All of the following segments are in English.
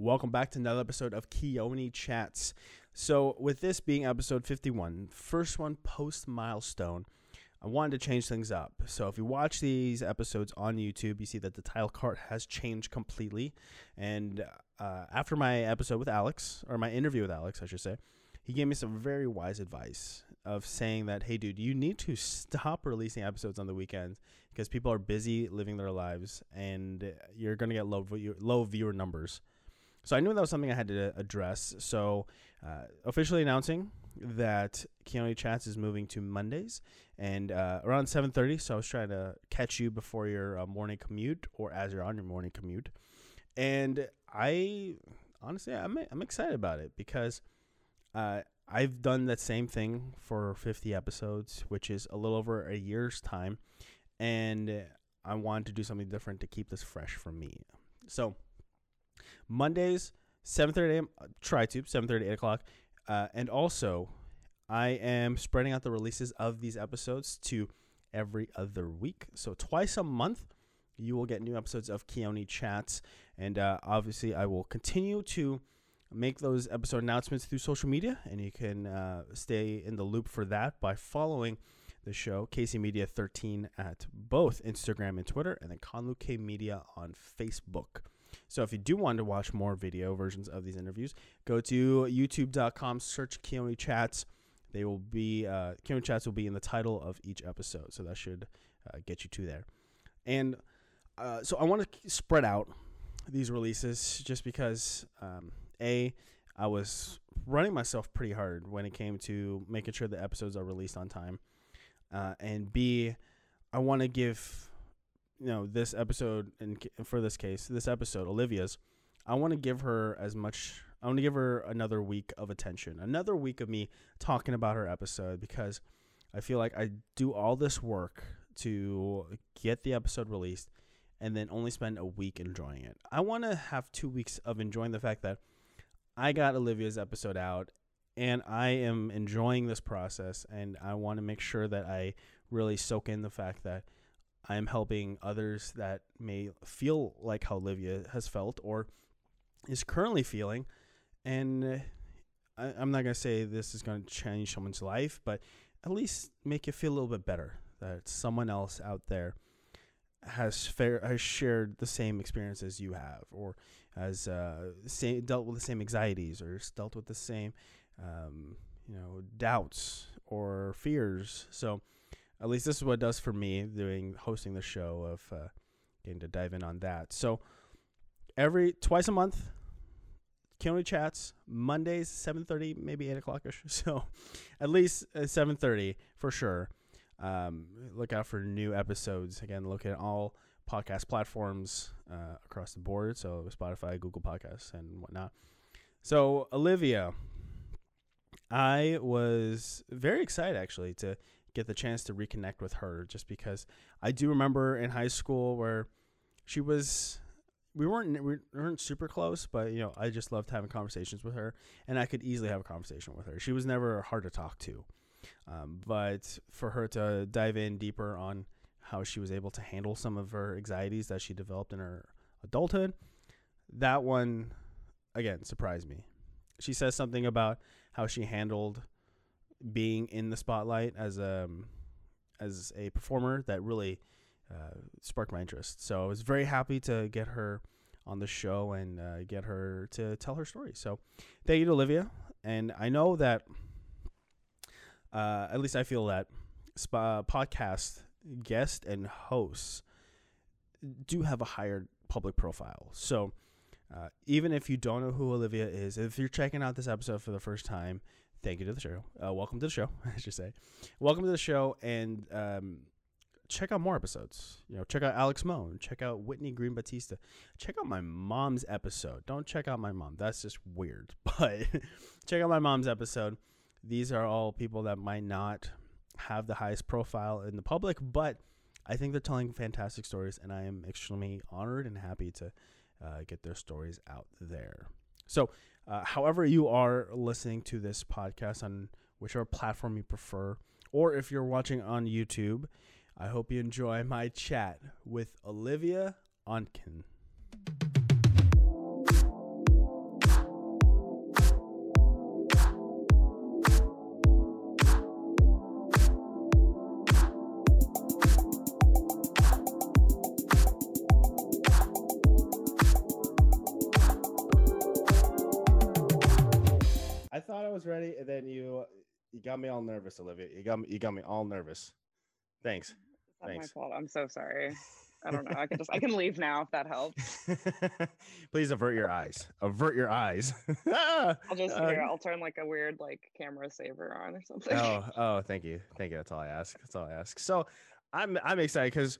Welcome back to another episode of Keone Chats. So, with this being episode 51, first one post milestone, I wanted to change things up. So, if you watch these episodes on YouTube, you see that the title card has changed completely. And uh, after my episode with Alex, or my interview with Alex, I should say, he gave me some very wise advice of saying that, hey, dude, you need to stop releasing episodes on the weekends because people are busy living their lives and you're going to get low, low viewer numbers. So I knew that was something I had to address. So uh, officially announcing that Keone Chats is moving to Mondays and uh, around 7:30. So I was trying to catch you before your uh, morning commute or as you're on your morning commute. And I honestly, I'm I'm excited about it because uh, I've done that same thing for 50 episodes, which is a little over a year's time, and I wanted to do something different to keep this fresh for me. So Mondays, 7:30 a.m. Uh, try to 7:30 8 o'clock, uh, and also I am spreading out the releases of these episodes to every other week. So twice a month, you will get new episodes of Keone Chats, and uh, obviously I will continue to make those episode announcements through social media, and you can uh, stay in the loop for that by following the show, Casey Media 13 at both Instagram and Twitter, and then Conlu K Media on Facebook. So if you do want to watch more video versions of these interviews, go to youtube.com, search Keone Chats. They will be uh, Chats will be in the title of each episode, so that should uh, get you to there. And uh, so I want to spread out these releases just because um, a I was running myself pretty hard when it came to making sure the episodes are released on time, uh, and b I want to give you know this episode and for this case this episode olivia's i want to give her as much i want to give her another week of attention another week of me talking about her episode because i feel like i do all this work to get the episode released and then only spend a week enjoying it. I want to have two weeks of enjoying the fact that i got olivia's episode out and i am enjoying this process and i want to make sure that i really soak in the fact that I am helping others that may feel like how Olivia has felt or is currently feeling. And uh, I, I'm not going to say this is going to change someone's life, but at least make you feel a little bit better that someone else out there has fair, has shared the same experience as you have, or has uh, same, dealt with the same anxieties, or dealt with the same, um, you know, doubts or fears. So at least this is what it does for me doing hosting the show of uh, getting to dive in on that. So every twice a month, Keone chats Mondays seven thirty, maybe eight o'clock ish. So at least uh, seven thirty for sure. Um, look out for new episodes. Again, look at all podcast platforms uh, across the board. So Spotify, Google Podcasts, and whatnot. So Olivia, I was very excited actually to get the chance to reconnect with her just because I do remember in high school where she was we weren't we weren't super close, but you know, I just loved having conversations with her and I could easily have a conversation with her. She was never hard to talk to. Um, but for her to dive in deeper on how she was able to handle some of her anxieties that she developed in her adulthood, that one again surprised me. She says something about how she handled being in the spotlight as a um, as a performer that really uh, sparked my interest. So I was very happy to get her on the show and uh, get her to tell her story. So thank you to Olivia, and I know that uh, at least I feel that spa- podcast guest and hosts do have a higher public profile. So. Uh, even if you don't know who Olivia is, if you're checking out this episode for the first time, thank you to the show. Uh, welcome to the show, I should say. Welcome to the show, and um, check out more episodes. You know, check out Alex Moan. Check out Whitney Green Batista. Check out my mom's episode. Don't check out my mom. That's just weird. But check out my mom's episode. These are all people that might not have the highest profile in the public, but I think they're telling fantastic stories, and I am extremely honored and happy to uh, get their stories out there. So uh, however, you are listening to this podcast on whichever platform you prefer, or if you're watching on YouTube, I hope you enjoy my chat with Olivia Ontken. You got me all nervous, Olivia. You got me you got me all nervous. Thanks. It's not my fault. I'm so sorry. I don't know. I can just I can leave now if that helps. Please avert your eyes. Avert your eyes. I'll just Uh, here, I'll turn like a weird like camera saver on or something. oh, oh, thank you, thank you. That's all I ask. That's all I ask. So, I'm I'm excited because,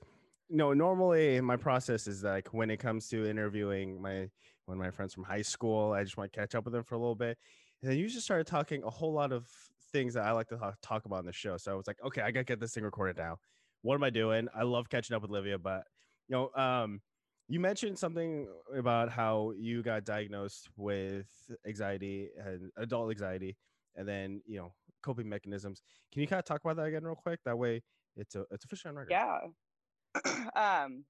you know, normally my process is like when it comes to interviewing my one of my friends from high school, I just want to catch up with them for a little bit, and then you just started talking a whole lot of things that I like to talk, about on the show. So I was like, okay, I gotta get this thing recorded now. What am I doing? I love catching up with Olivia, but you know, um, you mentioned something about how you got diagnosed with anxiety and adult anxiety, and then you know coping mechanisms. Can you kind of talk about that again, real quick? That way, it's a it's officially on record. yeah. um,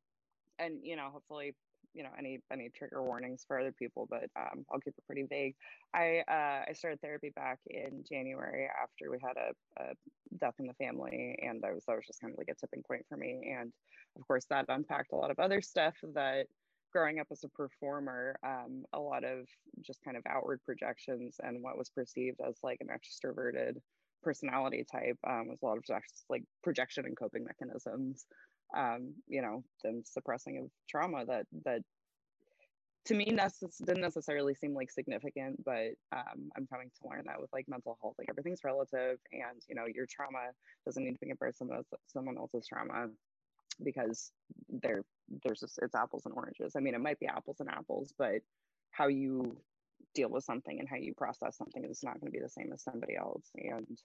and you know, hopefully, you know, any any trigger warnings for other people, but um, I'll keep it pretty vague. I uh, I started therapy back in January after we had a, a death in the family, and I was that was just kind of like a tipping point for me. And of course, that unpacked a lot of other stuff that growing up as a performer, um, a lot of just kind of outward projections and what was perceived as like an extroverted personality type um, was a lot of just like projection and coping mechanisms um, you know, then suppressing of trauma that that to me necess- didn't necessarily seem like significant, but um, I'm coming to learn that with like mental health, like everything's relative, and you know, your trauma doesn't need to be compared to someone someone else's trauma because there there's just it's apples and oranges. I mean, it might be apples and apples, but how you deal with something and how you process something is not going to be the same as somebody else, and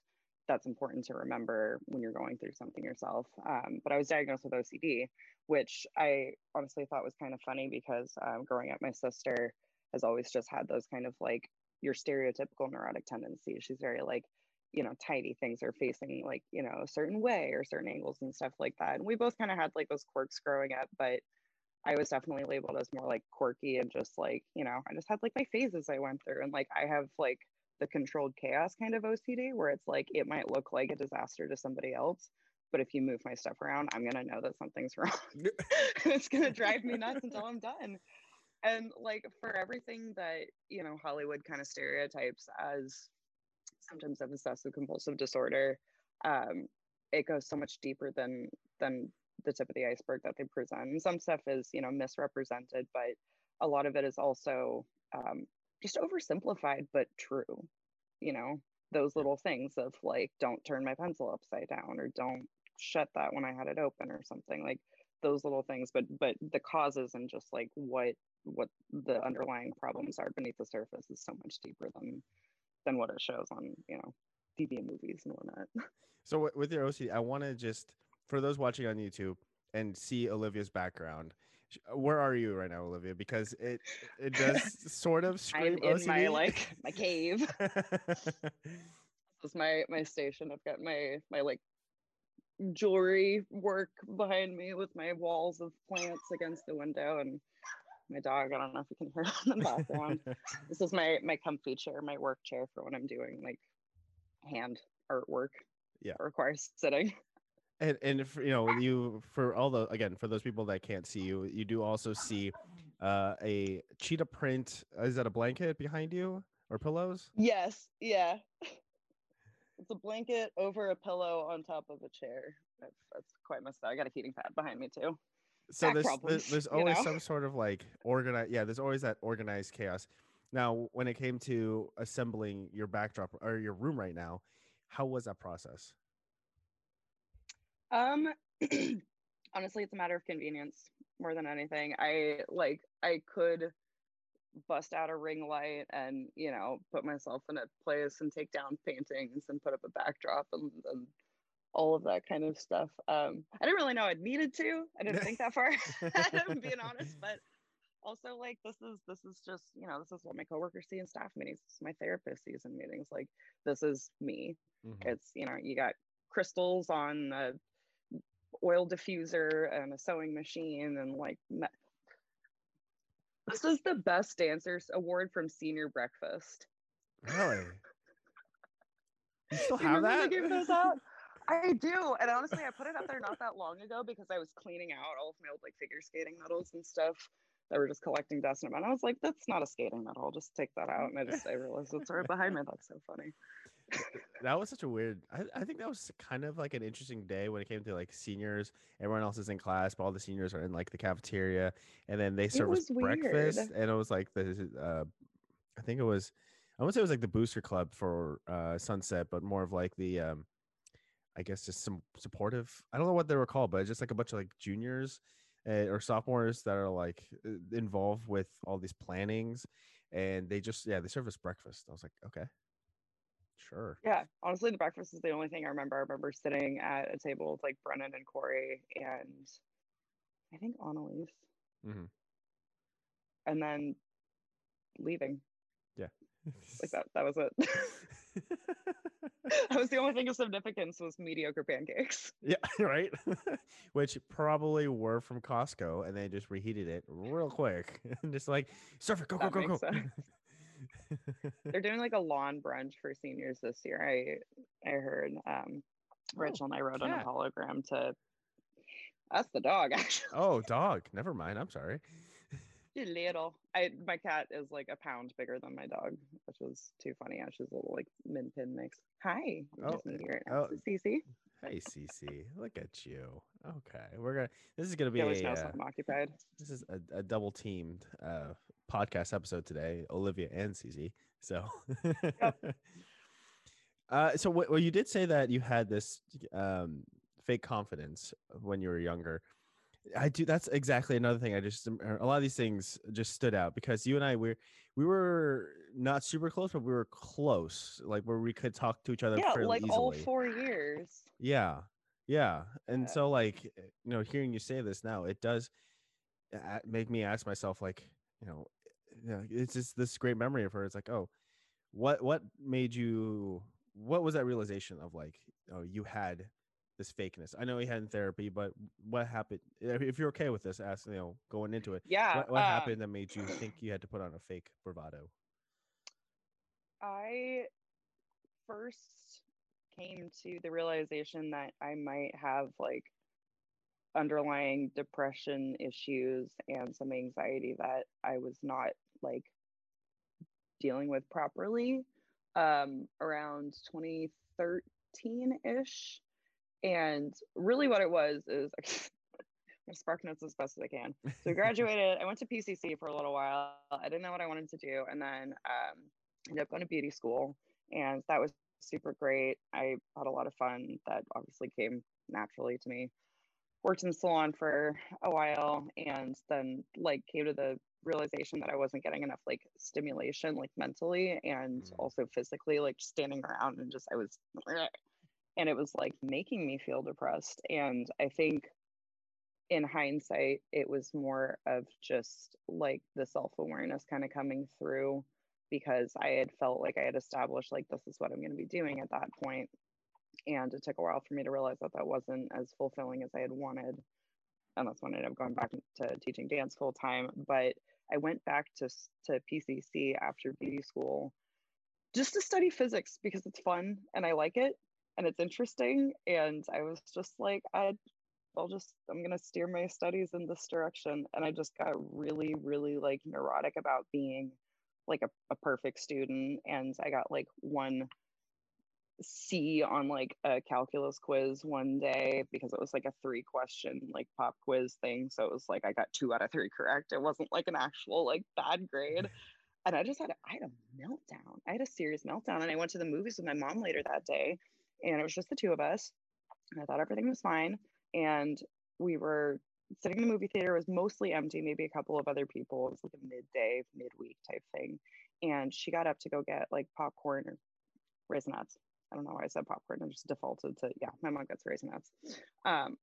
that's important to remember when you're going through something yourself. Um, but I was diagnosed with OCD, which I honestly thought was kind of funny because um, growing up, my sister has always just had those kind of like your stereotypical neurotic tendencies. She's very like, you know, tidy things are facing like, you know, a certain way or certain angles and stuff like that. And we both kind of had like those quirks growing up, but I was definitely labeled as more like quirky and just like, you know, I just had like my phases I went through. And like I have like the controlled chaos kind of OCD where it's like it might look like a disaster to somebody else, but if you move my stuff around, I'm gonna know that something's wrong. it's gonna drive me nuts until I'm done. And like for everything that you know Hollywood kind of stereotypes as symptoms of obsessive compulsive disorder, um, it goes so much deeper than than the tip of the iceberg that they present. And some stuff is you know misrepresented, but a lot of it is also um, just oversimplified but true you know those little things of like don't turn my pencil upside down or don't shut that when i had it open or something like those little things but but the causes and just like what what the underlying problems are beneath the surface is so much deeper than than what it shows on you know tv and movies and whatnot So with your OCD, I want to just for those watching on YouTube and see Olivia's background. Sh- uh, Where are you right now, Olivia? Because it it does sort of i'm scream in OCD. my like my cave this is my my station i've got my my like jewelry work behind me with my walls of plants against the window and my dog i don't know if you can hear it in the background this is my my comfy chair my work chair for when i'm doing like hand artwork Yeah. requires sitting and and if, you know you for all the again for those people that can't see you, you do also see uh, a cheetah print. Is that a blanket behind you or pillows? yes yeah it's a blanket over a pillow on top of a chair that's, that's quite messed up i got a heating pad behind me too so there's, there's there's you always know? some sort of like organized yeah there's always that organized chaos now when it came to assembling your backdrop or your room right now how was that process Um, honestly, it's a matter of convenience more than anything. I like I could bust out a ring light and you know put myself in a place and take down paintings and put up a backdrop and, and all of that kind of stuff. Um, I didn't really know I needed to. I didn't think that far. I'm being honest, but also like this is this is just you know this is what my coworkers see in staff meetings. This is my therapist sees in meetings. Like this is me Mhm. it's you know you got crystals on a oil diffuser and a sewing machine and like me- this is the best dancers award from senior breakfast really you still Do you have that they gave those out i do and honestly i put it up there not that long ago because i was cleaning out all of my old like figure skating medals and stuff that were just collecting dust in them. And I was like, that's not a skating medal. I'll Just take that out. And I just I realized it's right behind me. That's so funny. That was such a weird I, I think that was kind of like an interesting day when it came to like seniors. Everyone else is in class but all the seniors are in like the cafeteria and then they serve us breakfast weird. and it was like the uh i think it was i wouldn't say it was like the booster club for uh sunset but more of like the um i guess just some supportive i don't know what they were called but just like a bunch of like juniors uh, or sophomores that are like involved with all these plannings and they just yeah they serve us breakfast. I was like okay Sure. Yeah, honestly, the breakfast is the only thing I remember. I remember sitting at a table with like Brennan and Corey and I think Annalise. Mm-hmm. And then leaving. Yeah. like that. That was it. that was the only thing of significance was mediocre pancakes. Yeah, right. Which probably were from Costco, and they just reheated it real quick, and just like surf it, go, go, go, go. They're doing like a lawn brunch for seniors this year. I I heard um oh, Rachel and I wrote cat. on a hologram to that's the dog actually. Oh, dog. Never mind. I'm sorry. little. I my cat is like a pound bigger than my dog, which was too funny. She's a little like min pin mix. Hi. Oh, oh, Cece. Hey, Cece. Look at you. Okay, we're gonna. This is gonna be yeah, a. Uh, occupied. This is a, a double teamed uh, podcast episode today, Olivia and Cece. So, yep. uh, so what, well, you did say that you had this um, fake confidence when you were younger. I do. That's exactly another thing. I just a lot of these things just stood out because you and I we we were not super close, but we were close, like where we could talk to each other. Yeah, like easily. all four years. Yeah, yeah, and yeah. so like you know, hearing you say this now, it does make me ask myself, like you know, yeah, it's just this great memory of her. It's like, oh, what what made you? What was that realization of like, oh, you had this fakeness? I know you had in therapy, but what happened? If you're okay with this, ask you know, going into it. Yeah. What, what um, happened that made you think you had to put on a fake bravado? I first came to the realization that I might have like underlying depression issues and some anxiety that I was not like dealing with properly um, around 2013 ish. And really, what it was is I'm spark notes as best as I can. So I graduated. I went to PCC for a little while. I didn't know what I wanted to do, and then um, ended up going to beauty school, and that was super great. I had a lot of fun. That obviously came naturally to me. Worked in salon for a while, and then like came to the realization that I wasn't getting enough like stimulation, like mentally and mm. also physically, like standing around and just I was, and it was like making me feel depressed. And I think in hindsight, it was more of just like the self awareness kind of coming through because I had felt like I had established like this is what I'm going to be doing at that point. And it took a while for me to realize that that wasn't as fulfilling as I had wanted. And that's when I ended up going back to teaching dance full time. But I went back to, to PCC after beauty school just to study physics because it's fun and I like it and it's interesting. And I was just like, I, I'll just, I'm going to steer my studies in this direction. And I just got really, really like neurotic about being like a, a perfect student. And I got like one C on like a calculus quiz one day because it was like a three question like pop quiz thing. So it was like I got two out of three correct. It wasn't like an actual like bad grade. And I just had a, I had a meltdown. I had a serious meltdown. And I went to the movies with my mom later that day. And it was just the two of us. And I thought everything was fine. And we were sitting in the movie theater. It was mostly empty, maybe a couple of other people. It was like a midday, midweek type thing. And she got up to go get like popcorn or raisinets I don't know why I said popcorn. I just defaulted to yeah. My mom gets raisinets, um,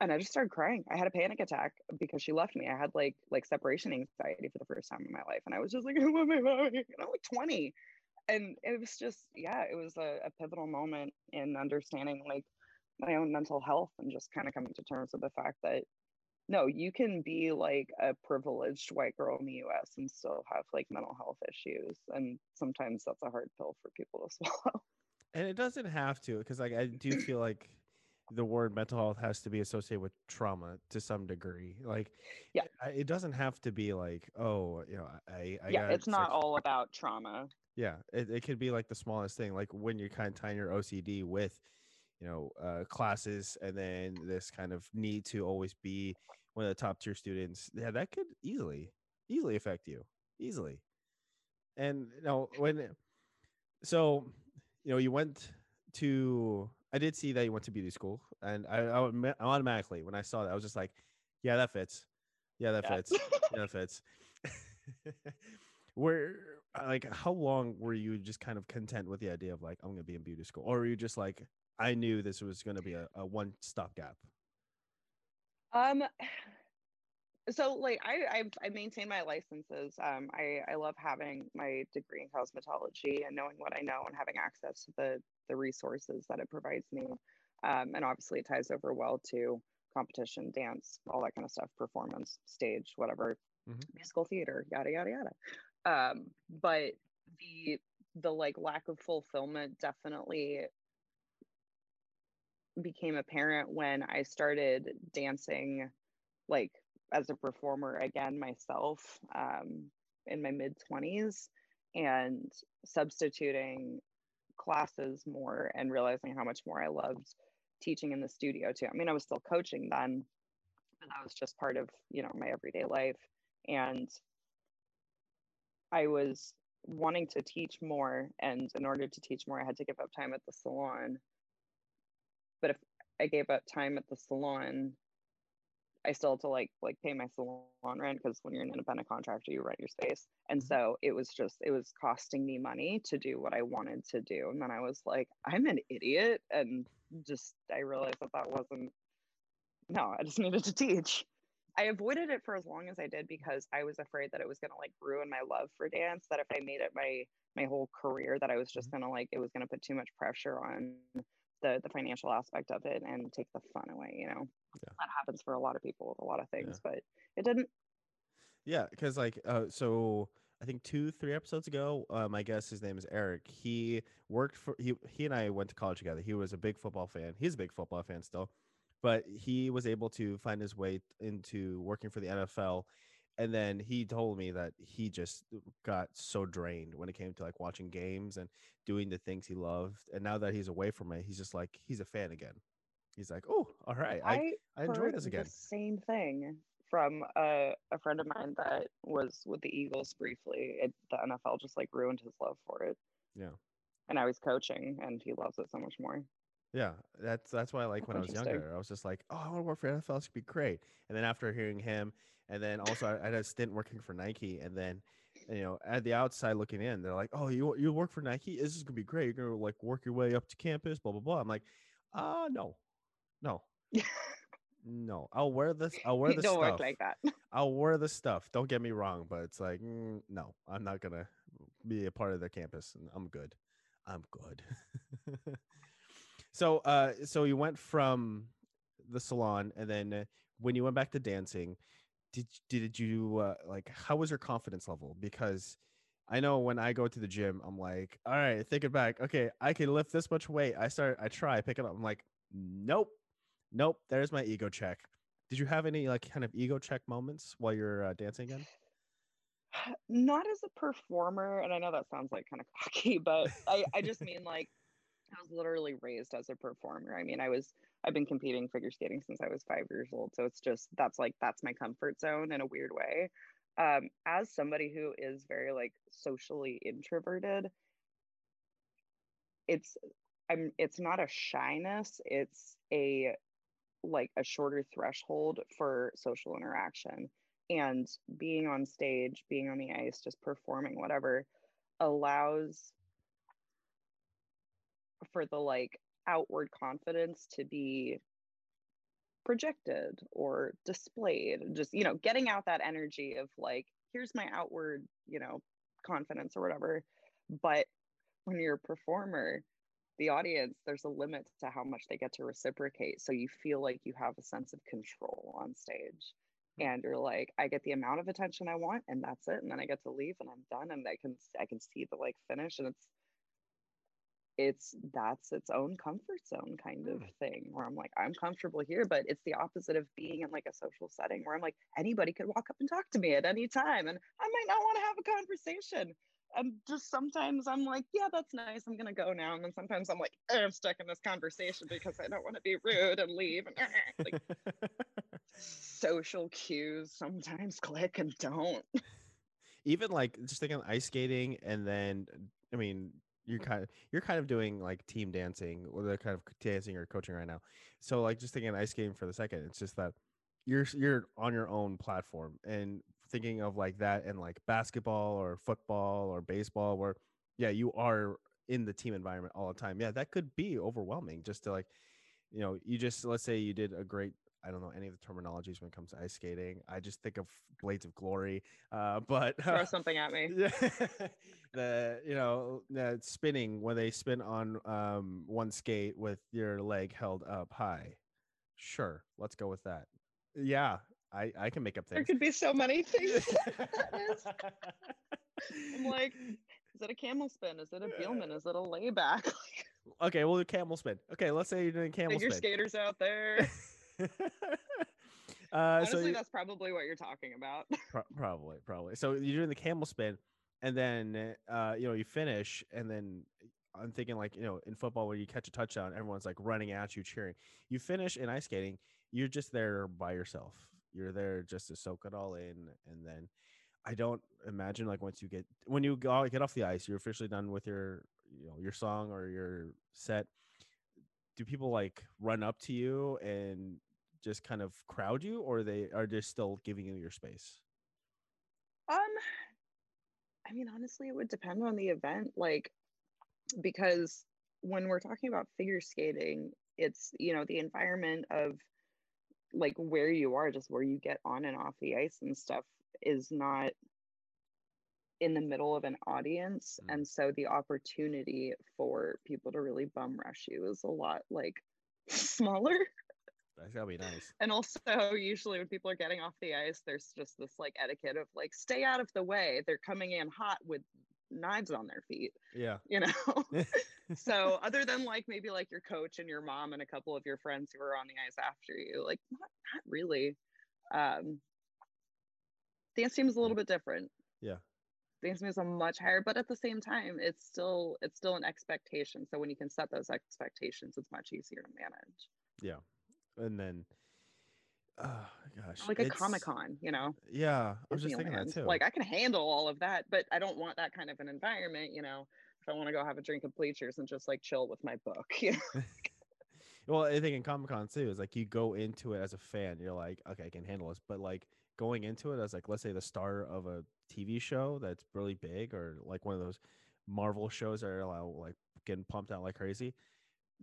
and I just started crying. I had a panic attack because she left me. I had like like separation anxiety for the first time in my life, and I was just like, I want my mommy. And I'm like 20, and it was just yeah, it was a, a pivotal moment in understanding like my own mental health and just kind of coming to terms with the fact that no, you can be like a privileged white girl in the US and still have like mental health issues. And sometimes that's a hard pill for people to swallow and it doesn't have to because like i do feel like the word mental health has to be associated with trauma to some degree. Like, Yeah. It doesn't have to be like, oh, you know, I, I yeah, it's not psych- all about trauma. Yeah, it, it could be like the smallest thing, like when you're kind of tying your OCD with, you know, uh, classes, and then this kind of need to always be one of the top tier students. Yeah, that could easily, easily affect you, easily. And you know when, so, you know, you went to. I did see that you went to beauty school, and I, I automatically when I saw that, I was just like, yeah, that fits. Yeah, that Yeah. fits. Yeah, that fits. Where, like, how long were you just kind of content with the idea of like, I'm gonna be in beauty school, or were you just like, I knew this was gonna be a, a one stop gap? Um, so like I I've, I maintain my licenses. Um, I I love having my degree in cosmetology and knowing what I know and having access to the the resources that it provides me. Um, and obviously it ties over well to competition, dance, all that kind of stuff, performance, stage, whatever, Mhm. musical theater, yada yada yada. Um, but the the like lack of fulfillment definitely became apparent when I started dancing like as a performer again myself um, in my mid 20s and substituting classes more and realizing how much more I loved teaching in the studio too. I mean, I was still coaching then, but that was just part of, you know, my everyday life. And I was wanting to teach more. And in order to teach more, I had to give up time at the salon. But if I gave up time at the salon, I still had to like like pay my salon rent because when you're an independent contractor, you rent your space. And Mhm. so it was just it was costing me money to do what I wanted to do. And then I was like, I'm an idiot, and just I realized that that wasn't. No, I just needed to teach. I avoided it for as long as I did because I was afraid that it was gonna like ruin my love for dance. That if I made it my my whole career, that I was just gonna like it was gonna put too much pressure on the the financial aspect of it and take the fun away. You know, Yeah. that happens for a lot of people with a lot of things, but it didn't. Yeah, because like, uh, so I think two, three episodes ago, um, I guess his name is Eric. He worked for he he and I went to college together. He was a big football fan. He's a big football fan still, but he was able to find his way into working for the NFL. And then he told me that he just got so drained when it came to like watching games and doing the things he loved. And now that he's away from it, he's just like he's a fan again. He's like, oh, all right, I I I enjoy this again. the same thing from a, a friend of mine that was with the Eagles briefly. It, the NFL just like ruined his love for it. Yeah. And now he's coaching and he loves it so much more. Yeah, that's that's why I like when I was younger, I was just like, oh, I want to work for NFL. This could be great. And then after hearing him, and then also I, I had a stint working for Nike, and then you know at the outside looking in, they're like, oh, you you work for Nike? This is gonna be great. You're gonna like work your way up to campus, blah blah blah. I'm like, ah, no, no, no. I'll wear this. I'll wear the Don't stuff. work like that. I'll wear the stuff. Don't get me wrong, but it's like, mm, no, I'm not gonna be a part of the campus. and I'm good. I'm good. so, uh, so you went from the salon, and then when you went back to dancing, did did you uh, like? How was your confidence level? Because I know when I go to the gym, I'm like, all right, think it back. Okay, I can lift this much weight. I start, I try, pick it up. I'm like, nope, nope. There's my ego check. Did you have any like kind of ego check moments while you're uh, dancing again? Not as a performer, and I know that sounds like kind of cocky, but I, I just mean like I was literally raised as a performer. I mean, I was I've been competing figure skating since I was five years old. So it's just that's like that's my comfort zone in a weird way. Um, as somebody who is very like socially introverted, it's I'm it's not a shyness, it's a like a shorter threshold for social interaction. And being on stage, being on the ice, just performing, whatever, allows for the like outward confidence to be projected or displayed just you know getting out that energy of like here's my outward you know confidence or whatever but when you're a performer the audience there's a limit to how much they get to reciprocate. So you feel like you have a sense of control on stage. And you're like i get the amount of attention i want and that's it. And then i get to leave and i'm done and i can i can see the like finish. And it's it's that's its own comfort zone kind of Mm. thing where I'm like, I'm comfortable here, but it's the opposite of being in like a social setting where I'm like, anybody could walk up and talk to me at any time and I might not want to have a conversation. And just sometimes I'm like, yeah, that's nice. I'm gonna go now. And then sometimes I'm like, "Eh, I'm stuck in this conversation because I don't want to be rude and leave. And like social cues sometimes click and don't. Even like just thinking ice skating, and then I mean, you're kind of you're kind of doing like team dancing, or they're kind of dancing or coaching right now. So like just thinking ice skating for the second, it's just that you're you're on your own platform, and thinking of like that and like basketball or football or baseball, where yeah, you are in the team environment all the time. Yeah, that could be overwhelming. Just to like, you know, you just let's say you did a great. I don't know any of the terminologies when it comes to ice skating. I just think of Blades of Glory, uh, but Throw something at me. yeah, the you know the spinning when they spin on um one skate with your leg held up high. Sure, let's go with that. Yeah, I I can make up things. There could be so many things. that is. I'm like, is it a camel spin? Is it a Biellmann? Is it a layback? okay, we'll do camel spin. Okay, let's say you're doing camel Figure spin. skaters out there. uh, so Honestly, you- that's probably what you're talking about. Pro- probably, probably. So you're doing the camel spin, and then uh, you know you finish, and then I'm thinking like you know in football when you catch a touchdown, everyone's like running at you, cheering. You finish in ice skating, you're just there by yourself. You're there just to soak it all in, and then I don't imagine like once you get when you go get off the ice, you're officially done with your you know your song or your set. Do people like run up to you and just kind of crowd you, or they are just still giving you your space? Um, I mean, honestly, it would depend on the event. Like, because when we're talking about figure skating, it's, you know, the environment of like where you are, just where you get on and off the ice and stuff is not in the middle of an audience. Mm. And so the opportunity for people to really bum rush you is a lot like smaller. That's gotta be nice. And also, usually when people are getting off the ice, there's just this like etiquette of like, stay out of the way. They're coming in hot with knives on their feet, Yeah. you know? so, other than like maybe like your coach and your mom and a couple of your friends who are on the ice after you, like, not, not really. Um, dance team is a little bit different. Yeah. Dance team is a much higher, but at the same time, it's still it's still an expectation. So when you can set those expectations, it's much easier to manage. yeah. And then, oh gosh, Like a Comic Con, you know. Yeah, I was just thinking that too. Like I can handle all of that, but I don't want that kind of an environment, you know. If I want to go have a drink of bleachers and just like chill with my book, you know? well, I think in Comic Con too is like you go into it as a fan, you're like, okay, I can handle this, but like going into it as like let's say the star of a TV show that's really big or like one of those Marvel shows that are like getting pumped out like crazy,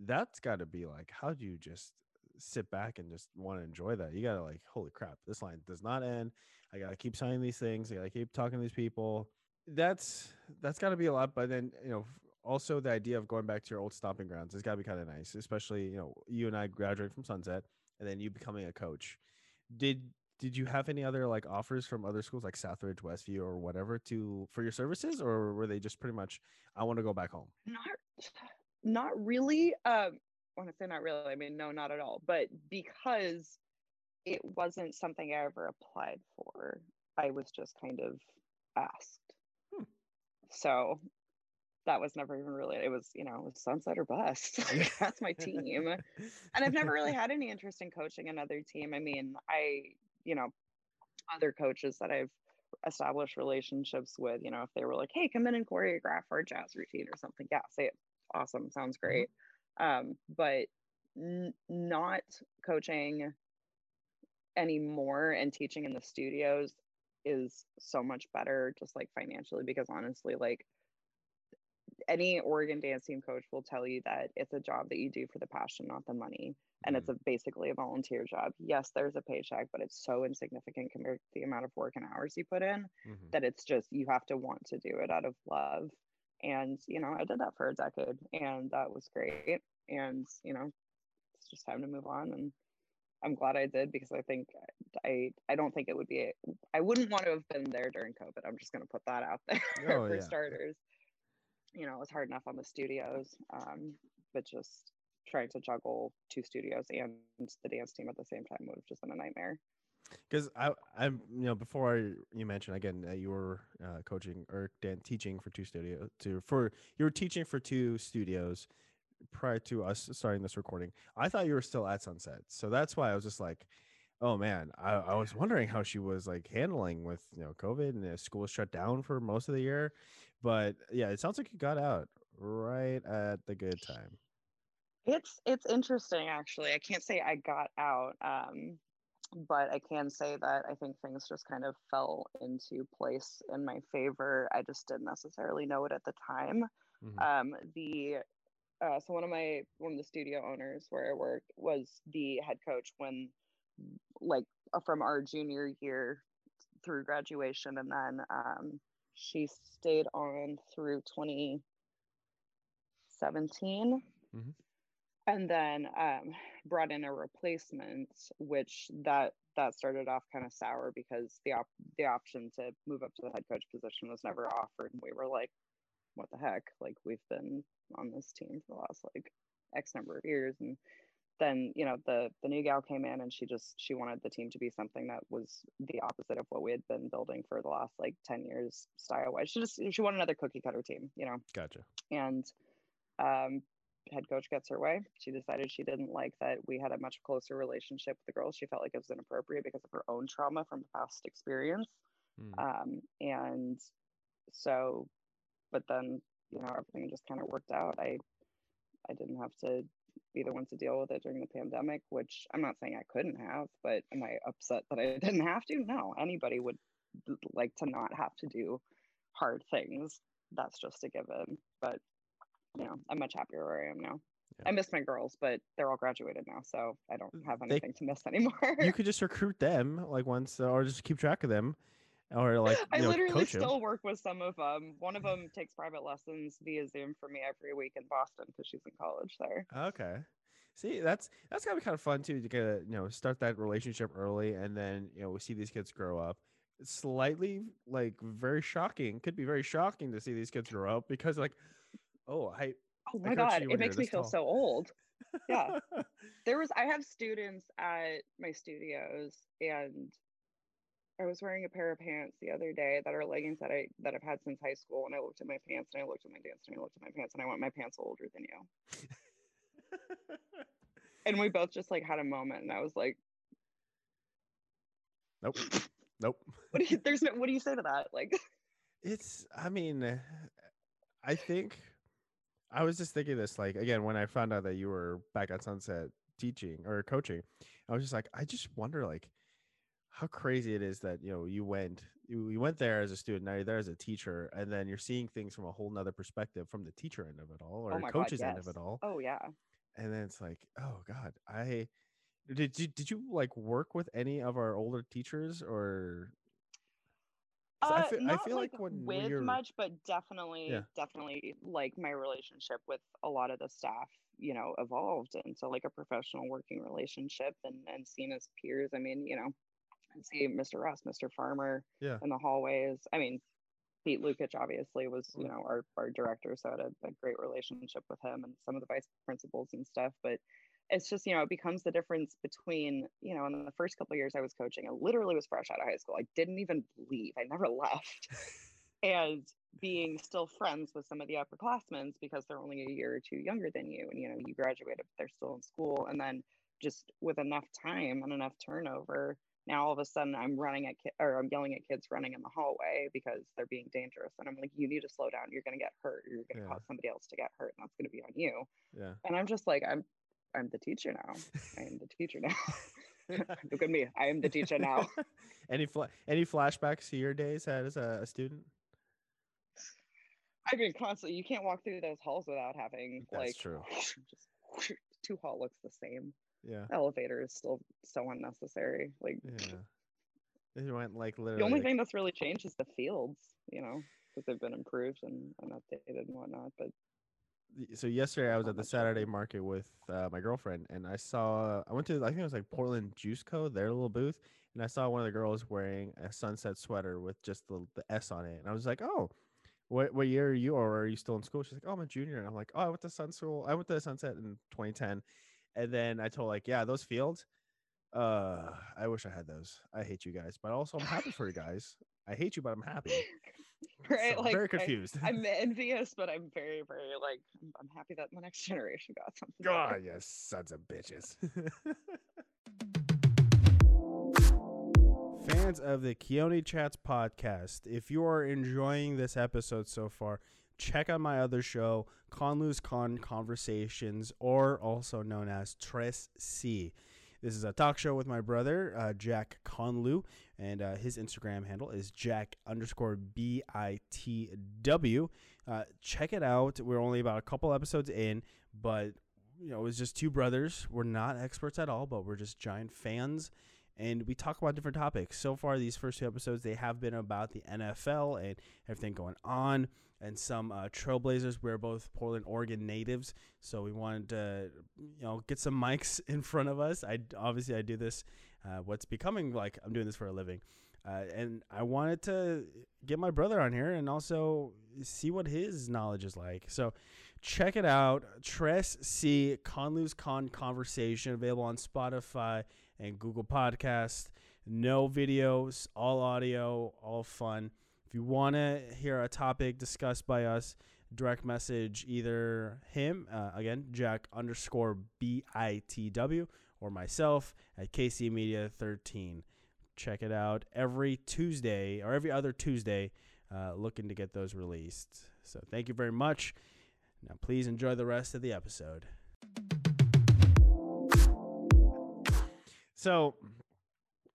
that's got to be like, how do you just sit back and just want to enjoy that? You gotta like, holy crap, this line does not end. I gotta keep signing these things. I gotta keep talking to these people. That's that's got to be a lot. But then you know, also the idea of going back to your old stomping grounds has got to be kind of nice, especially you know you and I graduated from Sunset, and then you becoming a coach. Did did you have any other like offers from other schools like Southridge, Westview, or whatever to for your services, or were they just pretty much I want to go back home? not not really. Um when I say not really, I mean no, not at all. But because it wasn't something I ever applied for, I was just kind of asked. Hmm. So that was never even really it was, you know, it was sunset or bust. Like, That's my team. and I've never really had any interest in coaching another team. I mean, I, you know, other coaches that I've established relationships with, you know, if they were like, hey, come in and choreograph our jazz routine or something, yeah, say it. Awesome. Sounds great. Um, but n- not coaching anymore and teaching in the studios is so much better, just like financially, because honestly, like, any Oregon dance team coach will tell you that it's a job that you do for the passion, not the money. And it's a, basically a volunteer job. Yes, there's a paycheck, but it's so insignificant compared to the amount of work and hours you put in Mhm. that it's just you have to want to do it out of love. And you know, I did that for a decade, and that was great. And you know, it's just time to move on. And I'm glad I did because I think I I don't think it would be I wouldn't want to have been there during COVID. I'm just going to put that out there Oh, for yeah. starters. you know, it was hard enough on the studios, um, but just trying to juggle two studios and the dance team at the same time would have just been a nightmare. Because I, I'm, you know, before I, you mentioned again that you were uh, coaching or dan- teaching for two studios, to for you were teaching for two studios prior to us starting this recording. I thought you were still at Sunset, so that's why I was just like, oh man, I, I was wondering how she was like handling with you know COVID and the school shut down for most of the year, but yeah, it sounds like you got out right at the good time. It's it's interesting actually. I can't say I got out. Um, but I can say that I think things just kind of fell into place in my favor. I just didn't necessarily know it at the time. Mm-hmm. Um, the uh, so one of my one of the studio owners where I worked was the head coach when like uh, from our junior year through graduation, and then um, she stayed on through 2017. Mm-hmm and then um, brought in a replacement, which that that started off kind of sour because the op- the option to move up to the head coach position was never offered, and we were like, "What the heck?" Like we've been on this team for the last like X number of years, and then you know the the new gal came in and she just she wanted the team to be something that was the opposite of what we had been building for the last like 10 years style wise she just she wanted another cookie cutter team you know? Gotcha. And um head coach gets her way. She decided she didn't like that we had a much closer relationship with the girls. She felt like it was inappropriate because of her own trauma from past experience. Mm. Um, and so, but then, you know, everything just kind of worked out. I, I didn't have to be the one to deal with it during the pandemic, which I'm not saying I couldn't have, but am I upset that I didn't have to? No, anybody would like to not have to do hard things. That's just a given. But you know, I'm much happier where I am now. Yeah. I miss my girls, but they're all graduated now, so I don't mm, have anything they, to miss anymore. you could just recruit them like once, uh, or just keep track of them, or like I know, literally still them. work with some of them. One of them takes private lessons via Zoom for me every week in Boston because she's in college there. Okay. See, that's that's gotta be kind of fun too to get a, you know start that relationship early, and then you know we see these kids grow up. It's slightly like very shocking. Could be very shocking to see these kids grow up because like Oh, I. Oh my I god, it makes me feel tall. so old. Yeah, there was. I have students at my studios, and I was wearing a pair of pants the other day that are leggings that I that I've had since high school, and I looked at my pants, and I looked at my dance, and I looked at my pants, and I went, my pants older than you. and we both just like had a moment, and I was like, Nope, nope. What do you? There's no. What do you say to that? Like, it's. I mean, I think I was just thinking this, like again, when I found out that you were back at Sunset teaching or coaching, I was just like, I just wonder, like, how crazy it is that you know you went you, you went there as a student, now you're there as a teacher, and then you're seeing things from a whole nother perspective from the teacher end of it all oh or oh coach's God, yes. end of it all. Oh yeah. And then it's like, oh God, I did you did you like work with any of our older teachers or uh, I feel, not I feel like, like with much, but definitely, yeah. definitely like my relationship with a lot of the staff, you know, evolved into like a professional working relationship and, and seen as peers. I mean, you know, I see Mr. Ross, Mr. Farmer yeah. in the hallways. I mean, Pete Lukic obviously was, you know, our, our director, so I had a, a great relationship with him and some of the vice principals and stuff. But it's just you know it becomes the difference between you know in the first couple years i was coaching i literally was fresh out of high school i didn't even leave i never left. And being still friends with some of the upperclassmen because they're only a year or two younger than you and you know you graduated but they're still in school and then just with enough time and enough turnover now all of a sudden i'm running at ki- or i'm yelling at kids running in the hallway because they're being dangerous and i'm like you need to slow down you're going to get hurt you're going to yeah. cause somebody else to get hurt and that's going to be on you. Yeah. And i'm just like i'm I'm the teacher now. I am the teacher now. Look at me. I am the teacher now. any fl- any flashbacks to your days as a, a student? I mean, constantly. You can't walk through those halls without having That's like true. Just two hall looks the same. Yeah. Elevator is still so unnecessary. Like. Yeah. It went like literally. The only like... thing that's really changed is the fields. You know, because they've been improved and, and updated and whatnot. But so yesterday I was at the Saturday market with uh, my girlfriend, and I saw I went to I think it was like Portland Juice Co. their little booth, and I saw one of the girls wearing a sunset sweater with just the, the S on it, and I was like, oh, what what year are you or are you still in school? She's like, oh, I'm a junior. And I'm like, oh, I went to Sun School. I went to Sunset in 2010. And then I told like, yeah, those fields. Uh, I wish I had those. I hate you guys, but also I'm happy for you guys. I hate you, but I'm happy. right? So, like very confused. I, am envious, but I'm very, very like I'm, happy that the next generation got something. God, better. Ah, yes, sons of bitches. Fans of the Keone Chats podcast, if you are enjoying this episode so far, check out my other show, Conlu's Con Conversations, or also known as Tres C. This is a talk show with my brother, uh, Jack Conlu, and uh, his Instagram handle is Jack underscore B I T W. Uh, check it out. We're only about a couple episodes in, but you know, it was just two brothers. We're not experts at all, but we're just giant fans. And we talk about different topics. So far, these first two episodes, they have been about the NFL and everything going on, and some uh, trailblazers. We're both Portland, Oregon natives, so we wanted to, you know, get some mics in front of us. I obviously I do this, uh, what's becoming like I'm doing this for a living, uh, and I wanted to get my brother on here and also see what his knowledge is like. So check it out. Tress C Conlu's Con Conversation available on Spotify and Google Podcast. No videos, all audio, all fun. If you want to hear a topic discussed by us, direct message either him, uh, again, Jack underscore B I T W, or myself at KC Media 13. Check it out every Tuesday or every other Tuesday, uh, looking to get those released. So thank you very much. Now, please enjoy the rest of the episode. So,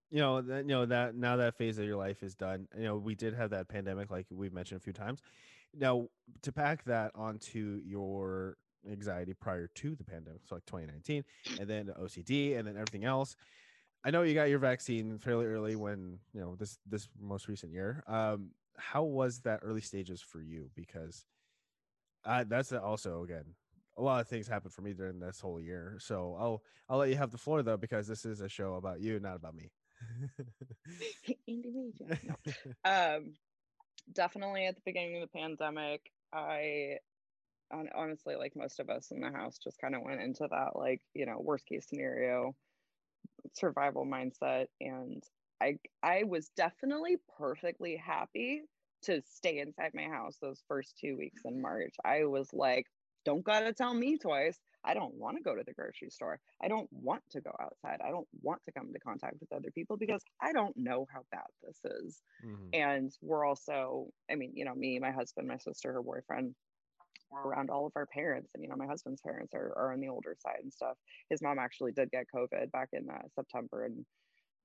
you know, that, you know that now that phase of your life is done. You know, we did have that pandemic, like we've mentioned a few times. Now, to pack that onto your anxiety prior to the pandemic, so like 2019, and then OCD, and then everything else. I know you got your vaccine fairly early when you know this this most recent year. Um, how was that early stages for you? Because uh, that's also again a lot of things happened for me during this whole year. So I'll I'll let you have the floor though because this is a show about you, not about me. No. um, definitely at the beginning of the pandemic, I hon- honestly, like most of us in the house, just kind of went into that like you know worst case scenario survival mindset, and I I was definitely perfectly happy to stay inside my house those first two weeks in March. I was like, don't gotta tell me twice. I don't want to go to the grocery store. I don't want to go outside. I don't want to come into contact with other people because I don't know how bad this is. Mhm. And we're also, I mean, you know, me, my husband, my sister, her boyfriend, we're around all of our parents. And, you know, my husband's parents are, are on the older side and stuff. His mom actually did get COVID back in uh, September and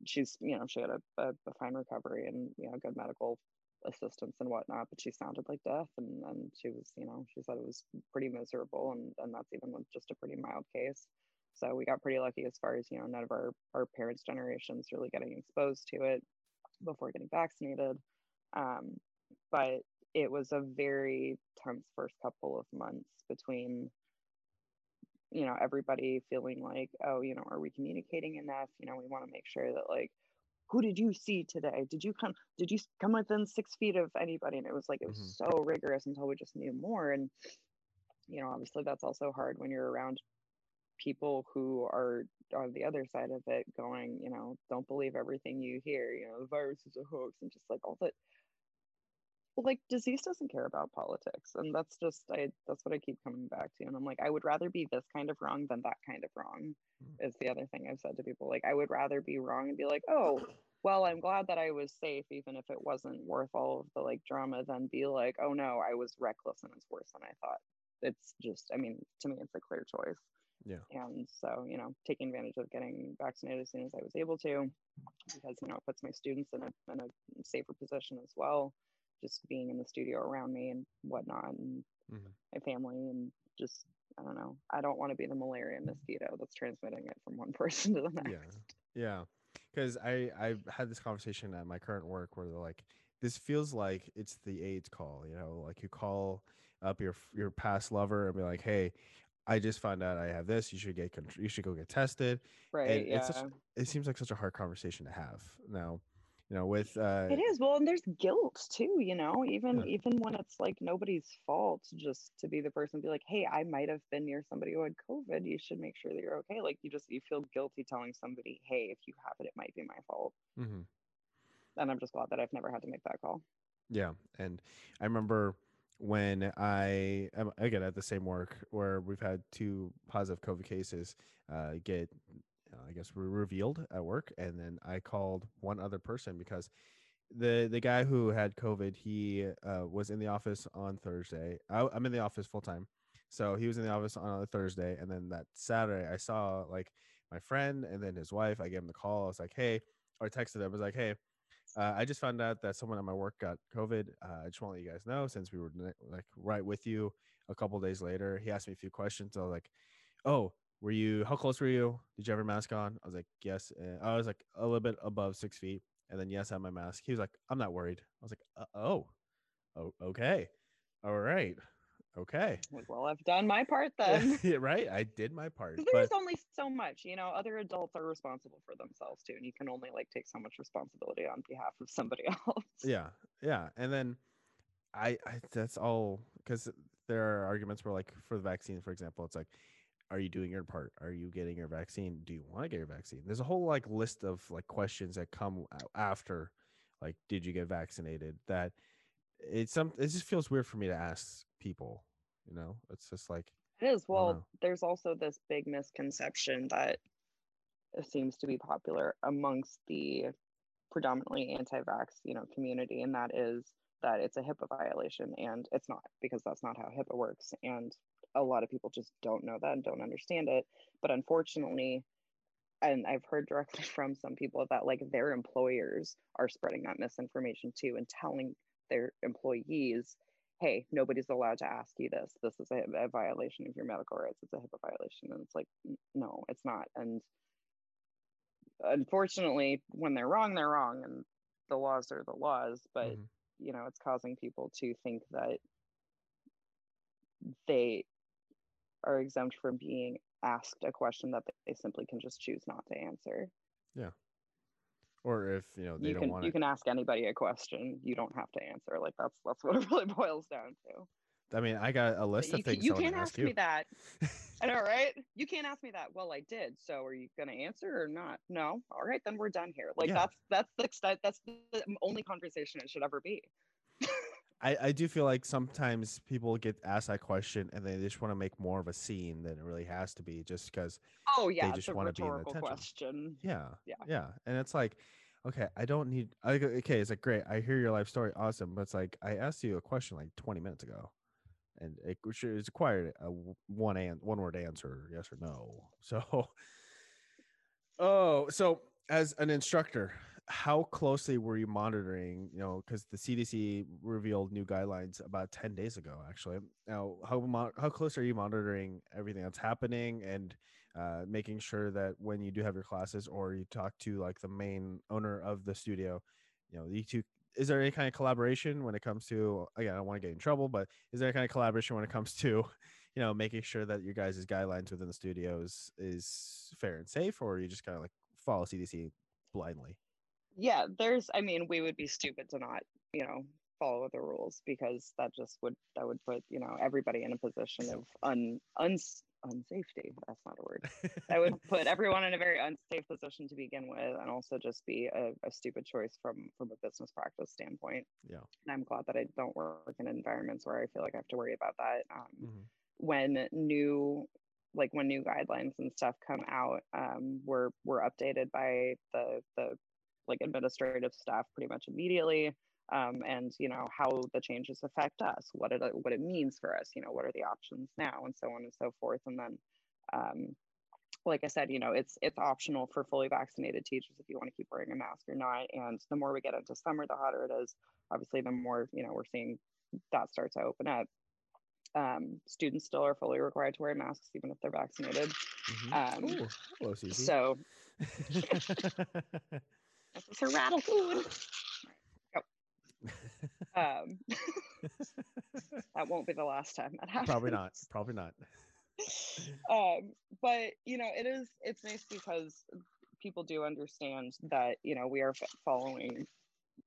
she's, you know, she had a, a, a fine recovery and, you know, good medical assistance and whatnot, but she sounded like death. And, and she was, you know, she said it was pretty miserable. And, and that's even with just a pretty mild case. So we got pretty lucky as far as, you know, none of our, our parents' generations really getting exposed to it before getting vaccinated. Um, but it was a very tense first couple of months between you know everybody feeling like oh you know are we communicating enough you know we want to make sure that like who did you see today? Did you come did you come within six feet of anybody? And it was like it was Mhm. so rigorous until we just knew more. And you know obviously that's also hard when you're around people who are on the other side of it going you know don't believe everything you hear. You know the virus is a hoax and just like all that well, like disease doesn't care about politics and that's just i that's what i keep coming back to and i'm like i would rather be this kind of wrong than that kind of wrong Mm. is the other thing i've said to people like i would rather be wrong and be like oh well i'm glad that i was safe even if it wasn't worth all of the like drama than be like oh no i was reckless and it's worse than i thought it's just i mean to me it's a clear choice Yeah. and so you know taking advantage of getting vaccinated as soon as i was able to because you know it puts my students in a, in a safer position as well just being in the studio around me and whatnot and Mhm. my family and just i don't know i don't want to be the malaria mosquito that's transmitting it from one person to the next Yeah. Yeah. Because I I had this conversation at my current work where they're like, this feels like it's the AIDS call. You know, like you call up your your past lover and be like, hey. I just found out I have this. You should get you should go get tested. right and yeah it's such, it seems like such a hard conversation to have now you know with uh It is. Well, and there's guilt too, you know, even Yeah. even when it's like nobody's fault, just to be the person be like, hey, I might have been near somebody who had COVID. You should make sure that you're okay. Like you just you feel guilty telling somebody, hey, if you have it, it might be my fault. mm-hmm. And I'm just glad that I've never had to make that call. Yeah, and I remember when I am again at the same work where we've had two positive COVID cases uh, get, uh, I guess, re- revealed at work, and then I called one other person because the the guy who had COVID, he uh, was in the office on Thursday. I, I'm in the office full time, so he was in the office on a Thursday, and then that Saturday I saw like my friend and then his wife. I gave him the call. I was like, hey, or I texted him. I was like, hey. Uh, I just found out that someone at my work got COVID. Uh, I just want to let you guys know since we were like right with you a couple days later. He asked me a few questions. I was like, "Oh, were you? How close were you? Did you have your mask on?" I was like, "Yes." Uh, I was like a little bit above six feet, and then yes, I had my mask. He was like, "I'm not worried." I was like, uh, "Oh, oh, okay, all right, okay." Well, I've done my part then. yeah, right. I did my part, but There's only so much, you know. Other adults are responsible for themselves too, and you can only like take so much responsibility on behalf of somebody else. yeah yeah and then i, I that's all because there are arguments where like for the vaccine for example it's like are you doing your part? Are you getting your vaccine? Do you want to get your vaccine? There's a whole like list of like questions that come after like did you get vaccinated? That it's some it just feels weird for me to ask people you know? It's just like It is. Well, there's also this big misconception that seems to be popular amongst the predominantly anti-vax, you know, community, and that is that it's a HIPAA violation, and it's not because that's not how HIPAA works, and a lot of people just don't know that and don't understand it. But unfortunately, and I've heard directly from some people that like their employers are spreading that misinformation too and telling their employees hey, nobody's allowed to ask you this. This is a, a violation of your medical rights. It's a HIPAA violation. And it's like, no, it's not. And unfortunately, when they're wrong, they're wrong. And the laws are the laws. But, mhm. you know, it's causing people to think that they are exempt from being asked a question that they simply can just choose not to answer. Yeah. Or if you know they you don't can want you to can ask anybody a question. You don't have to answer. Like that's that's what it really boils down to. i mean i got a But list of you, things you can't ask, you me that. I know, right? You can't ask me that. Well, I did. So are you gonna answer or not? No. All right, then we're done here. Like Yeah. that's that's the extent. That's the only conversation it should ever be. I, I do feel like sometimes people get asked that question and they just want to make more of a scene than it really has to be just because Oh yeah, they just wanna be in the attention. question. yeah Yeah. yeah and it's like okay i don't need I, okay it's like great i hear your life story awesome but it's like i asked you a question like 20 minutes ago and it is required a one and one word answer yes or no so oh so as an instructor how closely were you monitoring you know because the cdc revealed new guidelines about 10 days ago actually. Now how mo- how close are you monitoring everything that's happening and uh, making sure that when you do have your classes or you talk to like the main owner of the studio you know you two is there any kind of collaboration when it comes to again i don't want to get in trouble but is there any kind of collaboration when it comes to you know making sure that your guys' guidelines within the studios is fair and safe or you just kind of like follow cdc blindly yeah there's i mean we would be stupid to not you know follow the rules because that just would that would put you know everybody in a position of un uns unsafety. That's not a word. That would put everyone in a very unsafe position to begin with and also just be a, a stupid choice from from a business practice standpoint. Yeah. And i'm glad that i don't work in environments where i feel like i have to worry about that. Um, Mhm. when new like when new guidelines and stuff come out um, we're we're updated by the the like administrative staff pretty much immediately um, and you know how the changes affect us what it what it means for us you know what are the options now and so on and so forth. And then um, like i said you know it's it's optional for fully vaccinated teachers if you want to keep wearing a mask or not. And the more we get into summer the hotter it is. Obviously the more you know we're seeing that start to open up. Um, students still are fully required to wear masks even if they're vaccinated. Mhm. um, Ooh, hello, so this is her rattle food. Um, that won't be the last time that happens probably not. Probably not. um, but you know, it is it's nice because people do understand that you know we are following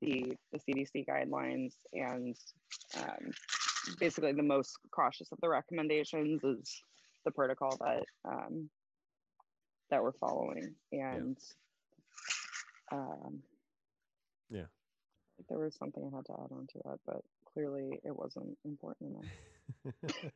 the the CDC guidelines and um, basically the most cautious of the recommendations is the protocol that um, that we're following. And um, Yeah. there was something I had to add on to that, but clearly it wasn't important enough.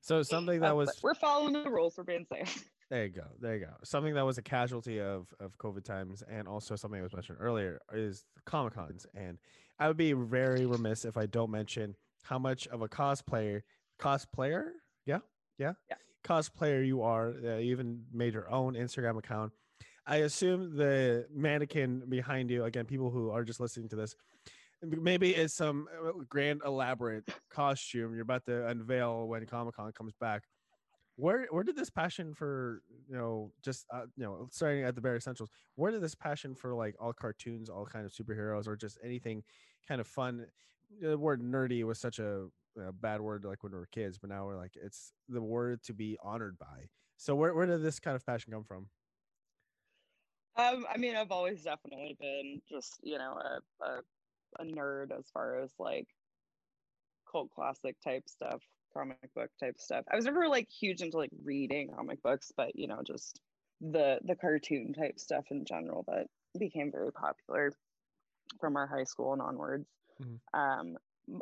so something that Uh, was but we're following the rules. We're being safe. There you go. There you go. Something that was a casualty of of COVID times, and also something that was mentioned earlier is Comic Cons. And I would be very remiss if I don't mention how much of a cosplayer, cosplayer, yeah, yeah, Yeah. cosplayer you are. Uh, you even made your own Instagram account. I assume the mannequin behind you, again, people who are just listening to this, maybe it's some uh, grand elaborate costume you're about to unveil when Comic Con comes back. Where where did this passion for you know just uh, you know starting at the bare essentials where did this passion for like all cartoons all kind of superheroes or just anything kind of fun the word nerdy was such a, a bad word like when we were kids but now we're like it's the word to be honored by. So where, where did this kind of passion come from Um, I mean, I've always definitely been just, you know, a, a, a nerd as far as like cult classic type stuff, comic book type stuff. I was never like huge into like reading comic books, but you know, just the the cartoon type stuff in general that became very popular from our high school and onwards. Mhm. Um,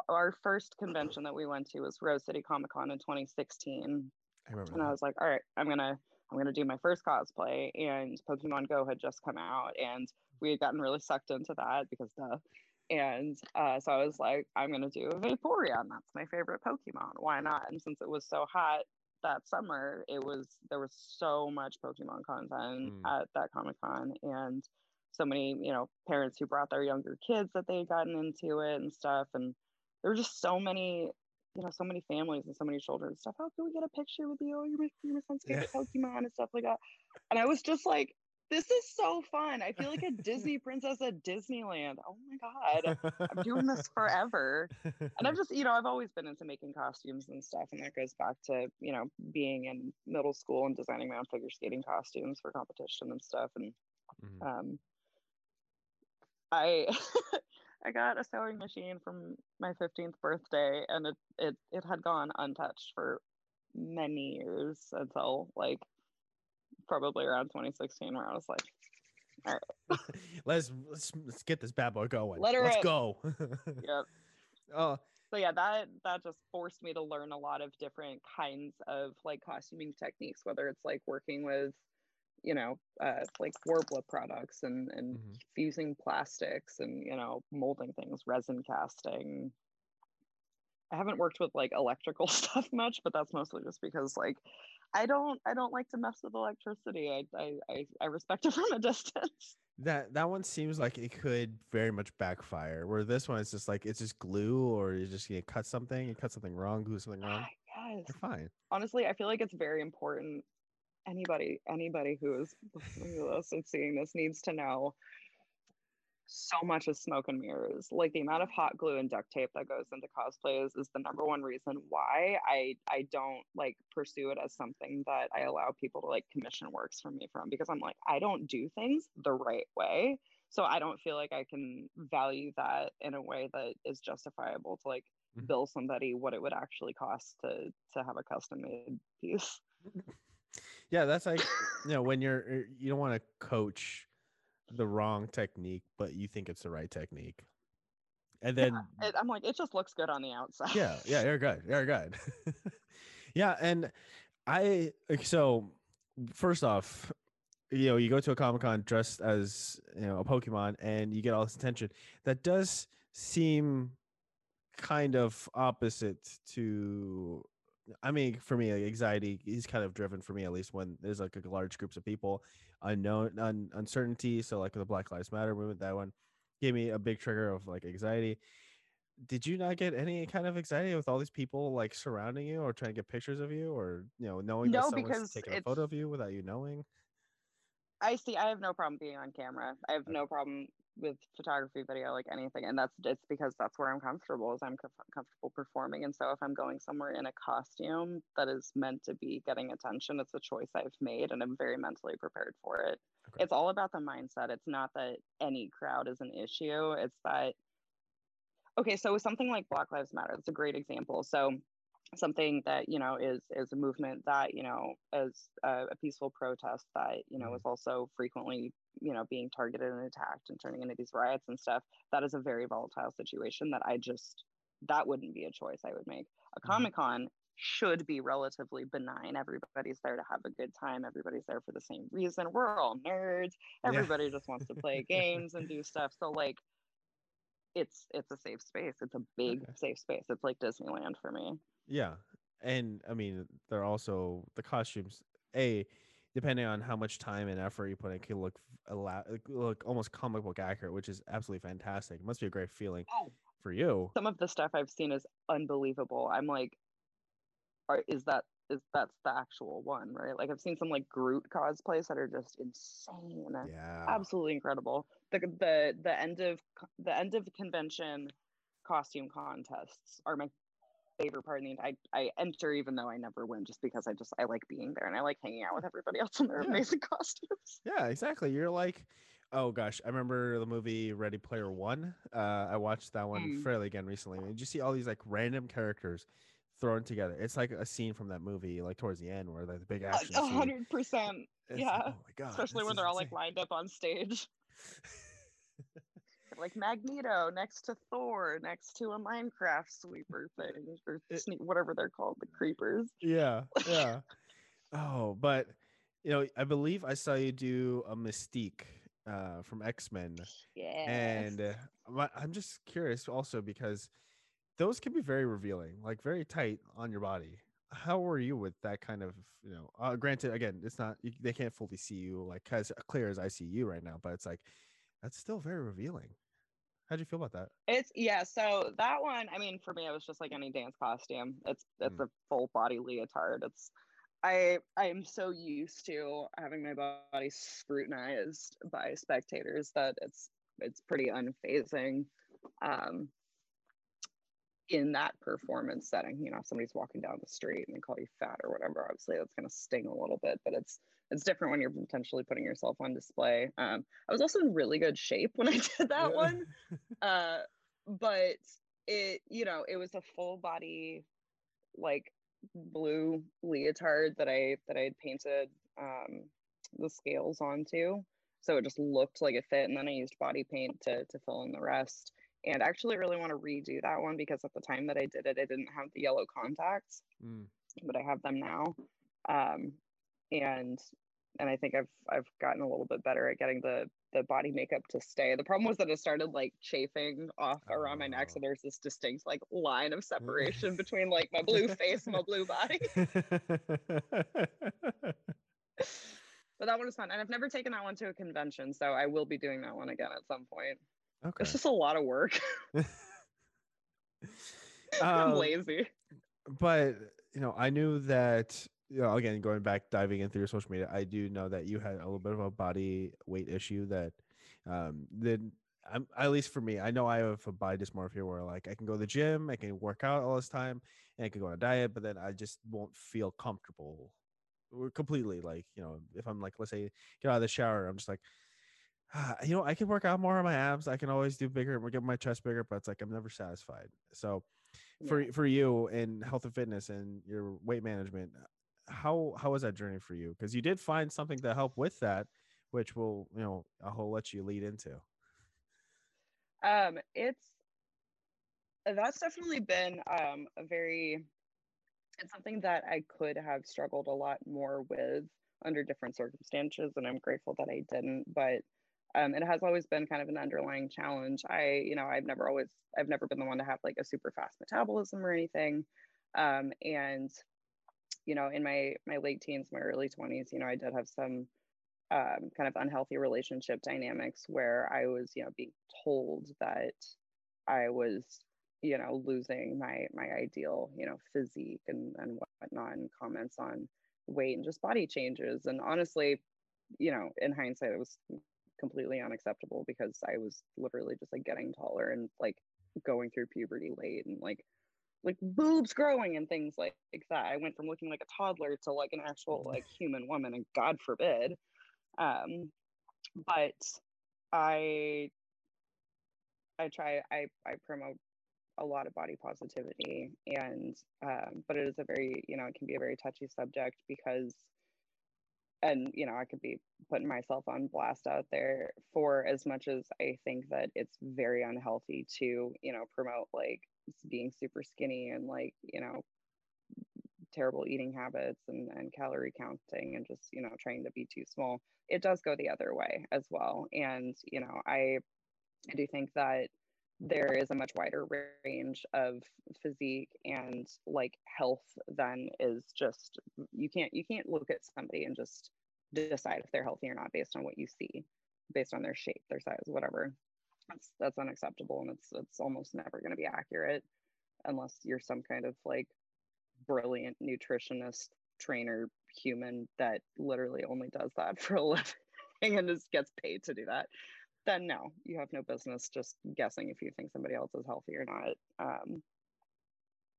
our first convention that we went to was Rose City Comic Con in 2016 i remember and I was like, all right, I'm gonna I'm gonna do my first cosplay. And Pokemon Go had just come out, and we had gotten really sucked into that because duh. And uh, so I was like, I'm gonna do a Vaporeon. That's my favorite Pokemon. Why not? And since it was so hot that summer, it was there was so much Pokemon content Mm. at that Comic Con, and so many you know parents who brought their younger kids that they had gotten into it and stuff. And there were just so many you know, so many families and so many children and stuff. How can we get a picture with you? Oh, you're my, you're my son's Yeah. Pokemon and stuff like that. And I was just like, this is so fun. I feel like a Disney princess at Disneyland. Oh my God. I'm doing this forever. And I've just, you know, I've always been into making costumes and stuff. And that goes back to, you know, being in middle school and designing my own figure skating costumes for competition and stuff. And Mhm. um, I I got a sewing machine from my 15th birthday, and it it it had gone untouched for many years until like probably around 2016, where I was like, all right. let's, let's let's get this bad boy going Let her let's rip. go yep. oh So yeah, that that just forced me to learn a lot of different kinds of like costuming techniques, whether it's like working with you know uh, like Worbla products and and Mhm. fusing plastics and you know molding things resin casting i haven't worked with like electrical stuff much but that's mostly just because like i don't i don't like to mess with electricity i i i, I respect it from a distance That that one seems like it could very much backfire. Where this one is just like it's just glue, or you just you cut something, you cut something wrong, glue something wrong. yes You're fine. honestly i feel like it's very important anybody anybody who is listening to this and seeing this needs to know so much is smoke and mirrors. Like the amount of hot glue and duct tape that goes into cosplays is the number one reason why i i don't like pursue it as something that i allow people to like commission works from me from because i'm like i don't do things the right way. So i don't feel like i can value that in a way that is justifiable to like Mhm. bill somebody what it would actually cost to to have a custom made piece Yeah, that's like you know when you're er, you don't want to coach the wrong technique, but you think it's the right technique, and then it, i'm like it just looks good on the outside yeah, yeah, you're good, you're good. yeah, and I like, so first off, you know, you go to a comic con dressed as you know a Pokemon, and you get all this attention. That does seem kind of opposite to. I mean, for me, anxiety is kind of driven for me at least when there's like a large groups of people, unknown, un- uncertainty. So like the Black Lives Matter movement, that one gave me a big trigger of like anxiety did you not get any kind of anxiety with all these people like surrounding you or trying to get pictures of you or you know knowing that No, someone's because taking a photo of you without you knowing I see. I have no problem being on camera. I have Okay. no problem with photography, video, like anything, and that's it's because that's where I'm comfortable. Is I'm comfortable performing, and so if I'm going somewhere in a costume that is meant to be getting attention, it's a choice I've made, and I'm very mentally prepared for it. Okay. It's all about the mindset. It's not that any crowd is an issue. It's that okay. So something like Black Lives Matter. That's a great example. So something that you know is is a movement that you know as a, a peaceful protest that you know mm-hmm. is also frequently you know being targeted and attacked and turning into these riots and stuff. That is a very volatile situation that i just that wouldn't be a choice i would make. A mm-hmm. comic con should be relatively benign. Everybody's there to have a good time. Everybody's there for the same reason. We're all nerds. Everybody yeah. just wants to play games and do stuff. So like it's it's a safe space it's a big okay. safe space it's like disneyland for me yeah. And I mean, they're also the costumes. A, depending on how much time and effort you put in, can look a lot, look almost comic book accurate, which is absolutely fantastic. It must be a great feeling oh, for you. Some of the stuff I've seen is unbelievable. I'm like, are, is that is that's the actual one, right? Like I've seen some like Groot cosplays that are just insane. Yeah. Absolutely incredible. The the the end of the end of the convention costume contests are my favorite part. And I I enter even though I never win, just because I just I like being there and I like hanging out with everybody else in their yeah. amazing costumes. Yeah, exactly. You're like, oh gosh, I remember the movie Ready Player One. Uh, I watched that one mm. fairly again recently. And you see all these like random characters? Thrown together. It's like a scene from that movie, like towards the end, where like, the big action. A hundred percent. Yeah. oh my god. Especially when they're all like lined up on stage. like Magneto next to Thor, next to a Minecraft sweeper thing, or sneak, whatever they're called, the creepers. Yeah, yeah. oh, but you know, I believe I saw you do a Mystique uh, from X Men. Yeah. And uh, I'm just curious also because those can be very revealing, like very tight on your body. How were you with that kind of, you know? Uh, granted, again, it's not they can't fully see you like as clear as I see you right now, but it's like that's still very revealing. How'd you feel about that? It's yeah. So that one, I mean, for me, it was just like any dance costume. It's it's mm. a full body leotard. It's I I am so used to having my body scrutinized by spectators that it's it's pretty unfazing. Um, in that performance setting, you know, if somebody's walking down the street and they call you fat or whatever, obviously that's going to sting a little bit, but it's it's different when you're potentially putting yourself on display. Um, I was also in really good shape when I did that yeah. one, uh, but it, you know, it was a full body, like blue leotard that I that I had painted um, the scales onto, so it just looked like it fit. And then I used body paint to to fill in the rest. And I actually really want to redo that one because at the time that I did it, I didn't have the yellow contacts, mm. but I have them now. Um, and and I think I've I've gotten a little bit better at getting the the body makeup to stay. The problem was that it started like chafing off around my neck, so oh. there's this distinct like line of separation between like my blue face and my blue body. but that one was fun, and I've never taken that one to a convention, so I will be doing that one again at some point. Okay. It's just a lot of work. I'm um, lazy. But you know, I knew that you know, again, going back, diving into your social media, I do know that you had a little bit of a body weight issue that, um, then I'm at least for me, I know I have a body dysmorphia where like I can go to the gym, I can work out all this time, and I can go on a diet, but then I just won't feel comfortable completely. Like, you know, if I'm like, let's say, get out of the shower, I'm just like, you know, I can work out more on my abs. I can always do bigger, get my chest bigger, but it's like I'm never satisfied. So, for yeah. for you in health and fitness and your weight management, how how was that journey for you? Because you did find something to help with that, which will you know I'll let you lead into. Um, it's that's definitely been um a very it's something that I could have struggled a lot more with under different circumstances, and I'm grateful that I didn't. But um, it has always been kind of an underlying challenge. I, you know, I've never always, I've never been the one to have like a super fast metabolism or anything. Um, and you know, in my my late teens, my early 20s, you know, I did have some um, kind of unhealthy relationship dynamics where I was, you know, being told that I was, you know, losing my my ideal, you know, physique and and whatnot, and comments on weight and just body changes. And honestly, you know, in hindsight, it was completely unacceptable because I was literally just like getting taller and like going through puberty late and like like boobs growing and things like, like that. I went from looking like a toddler to like an actual like human woman and God forbid. Um but I I try I I promote a lot of body positivity and um, but it is a very you know it can be a very touchy subject because and you know i could be putting myself on blast out there for as much as i think that it's very unhealthy to you know promote like being super skinny and like you know terrible eating habits and, and calorie counting and just you know trying to be too small. It does go the other way as well. And you know i i do think that there is a much wider range of physique and like health than is just you can't you can't look at somebody and just decide if they're healthy or not based on what you see based on their shape their size whatever. That's that's unacceptable and it's it's almost never going to be accurate unless you're some kind of like brilliant nutritionist trainer human that literally only does that for a living and just gets paid to do that then no, you have no business just guessing if you think somebody else is healthy or not. Um,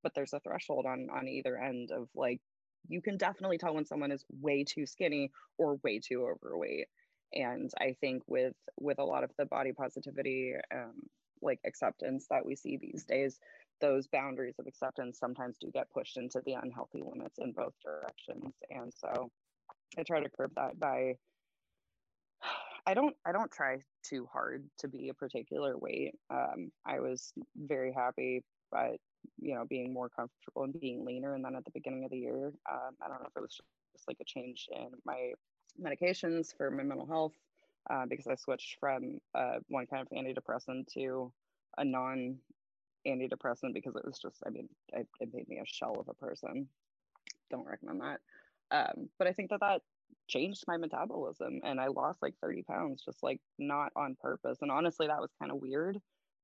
but there's a threshold on on either end of like you can definitely tell when someone is way too skinny or way too overweight. And I think with with a lot of the body positivity um, like acceptance that we see these days, those boundaries of acceptance sometimes do get pushed into the unhealthy limits in both directions. And so I try to curb that by I don't I don't try too hard to be a particular weight. Um, I was very happy, but you know, being more comfortable and being leaner. And then at the beginning of the year, um, I don't know if it was just like a change in my medications for my mental health uh, because I switched from uh, one kind of antidepressant to a non antidepressant because it was just, I mean, it, it made me a shell of a person. Don't recommend that. Um, but I think that that changed my metabolism and I lost like 30 pounds just like not on purpose. And honestly, that was kind of weird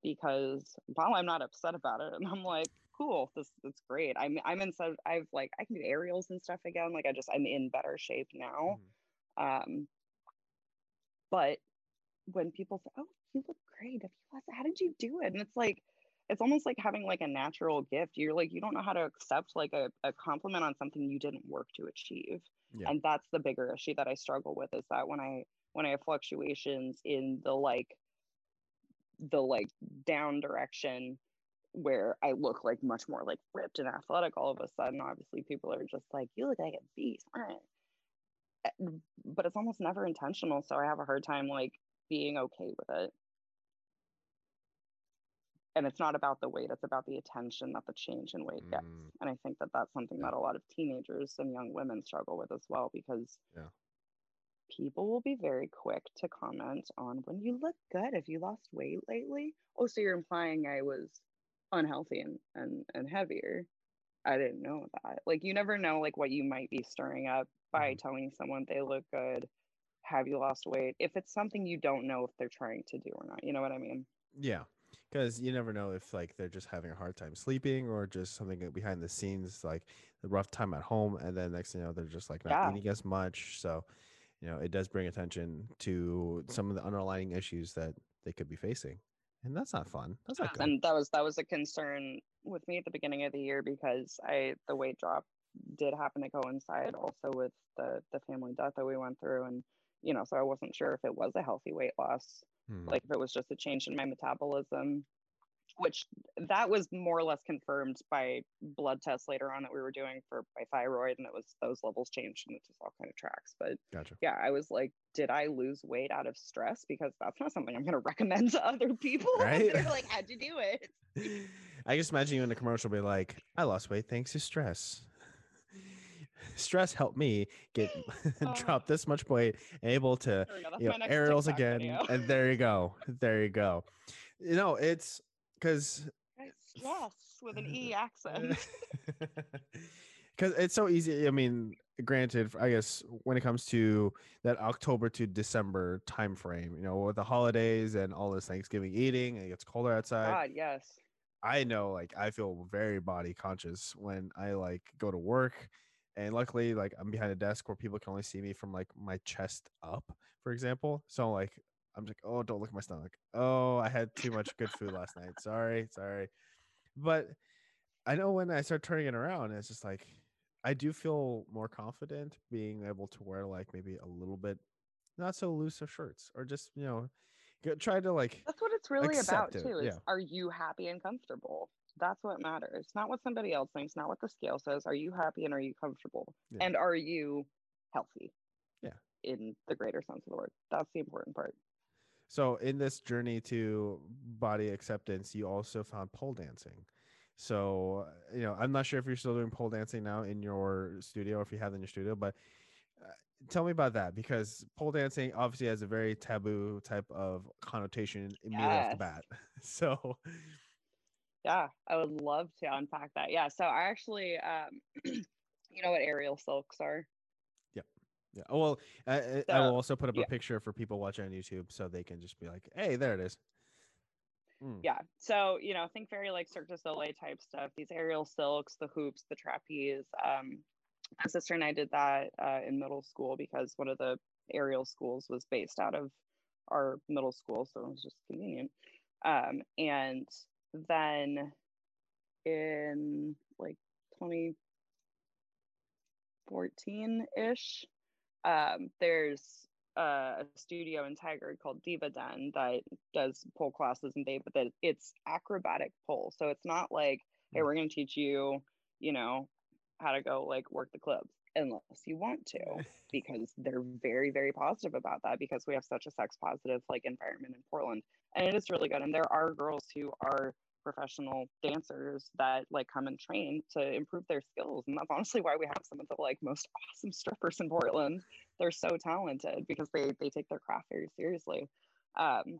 because while I'm not upset about it, and I'm like, cool, this it's great. I'm I'm in so I've like I can do aerials and stuff again. Like I just I'm in better shape now. Mm-hmm. Um but when people say, Oh, you look great. Have you lost how did you do it? And it's like it's almost like having like a natural gift. You're like you don't know how to accept like a, a compliment on something you didn't work to achieve yeah. and that's the bigger issue that i struggle with is that when i when i have fluctuations in the like the like down direction where i look like much more like ripped and athletic all of a sudden obviously people are just like you look like a beast eh, but it's almost never intentional so i have a hard time like being okay with it and it's not about the weight it's about the attention that the change in weight gets. Mm. and i think that that's something that a lot of teenagers and young women struggle with as well because yeah. people will be very quick to comment on when you look good have you lost weight lately? Oh so you're implying i was unhealthy and and, and heavier. I didn't know that. Like you never know like what you might be stirring up by mm. telling someone they look good have you lost weight? If it's something you don't know if they're trying to do or not you know what i mean? Yeah because you never know if like they're just having a hard time sleeping or just something uh, behind the scenes like the rough time at home and then next thing you know they're just like not yeah. eating as much so you know it does bring attention to some of the underlying issues that they could be facing and that's not fun that's not good. and that was that was a concern with me at the beginning of the year because i the weight drop did happen to coincide also with the the family death that we went through and you know so i wasn't sure if it was a healthy weight loss hmm. like if it was just a change in my metabolism which that was more or less confirmed by blood tests later on that we were doing for my thyroid and it was those levels changed and it just all kind of tracks. But gotcha. yeah i was like did i lose weight out of stress? Because that's not something i'm going to recommend to other people. Right? They're like how'd you do it. I just imagine you in a commercial be like i lost weight thanks to stress stress helped me get oh. drop this much weight, able to you know, aerials again, video. and there you go, there you go. You know, it's because yes, with an e accent. Because it's so easy. I mean, granted, I guess when it comes to that October to December time frame, you know, with the holidays and all this Thanksgiving eating, and it gets colder outside. God, yes. I know, like, I feel very body conscious when I like go to work and luckily like i'm behind a desk where people can only see me from like my chest up for example so like I'm like, oh, don't look at my stomach. Oh, I had too much good food last night. Sorry, sorry. But I know when I start turning it around, it's just like I do feel more confident being able to wear like maybe a little bit not so loose of shirts or just you know try to like that's what it's really about it, too is yeah. are you happy and comfortable that's what matters not what somebody else thinks not what the scale says are you happy and are you comfortable Yeah. and are you healthy Yeah. in the greater sense of the word that's the important part So in this journey to body acceptance, you also found pole dancing. So you know, I'm not sure if you're still doing pole dancing now in your studio, or if you have it in your studio, but uh, tell me about that because pole dancing obviously has a very taboo type of connotation immediately off the bat. So yeah i would love to unpack that yeah so i actually um you know what aerial silks are yeah, Yeah. oh, well, I, I- I will also put up yeah. a picture for people watching on YouTube so they can just be like, "Hey, there it is." Mm, yeah so you know think very like cirque du soleil type stuff these aerial silks the hoops the trapeze um my sister and i did that uh, in middle school because one of the aerial schools was based out of our middle school so it was just convenient um and then in like 2014-ish um there's a studio in Tigard called Diva Den that does pole classes and they but that it's acrobatic pole. So it's not like, hey, Mm. we're gonna teach you, you know, how to go like work the clubs unless you want to, because they're very, very positive about that because we have such a sex positive like environment in Portland. And it is really good. And there are girls who are professional dancers that like come and train to improve their skills. And that's honestly why we have some of the like most awesome strippers in Portland they're so talented because they they take their craft very seriously um,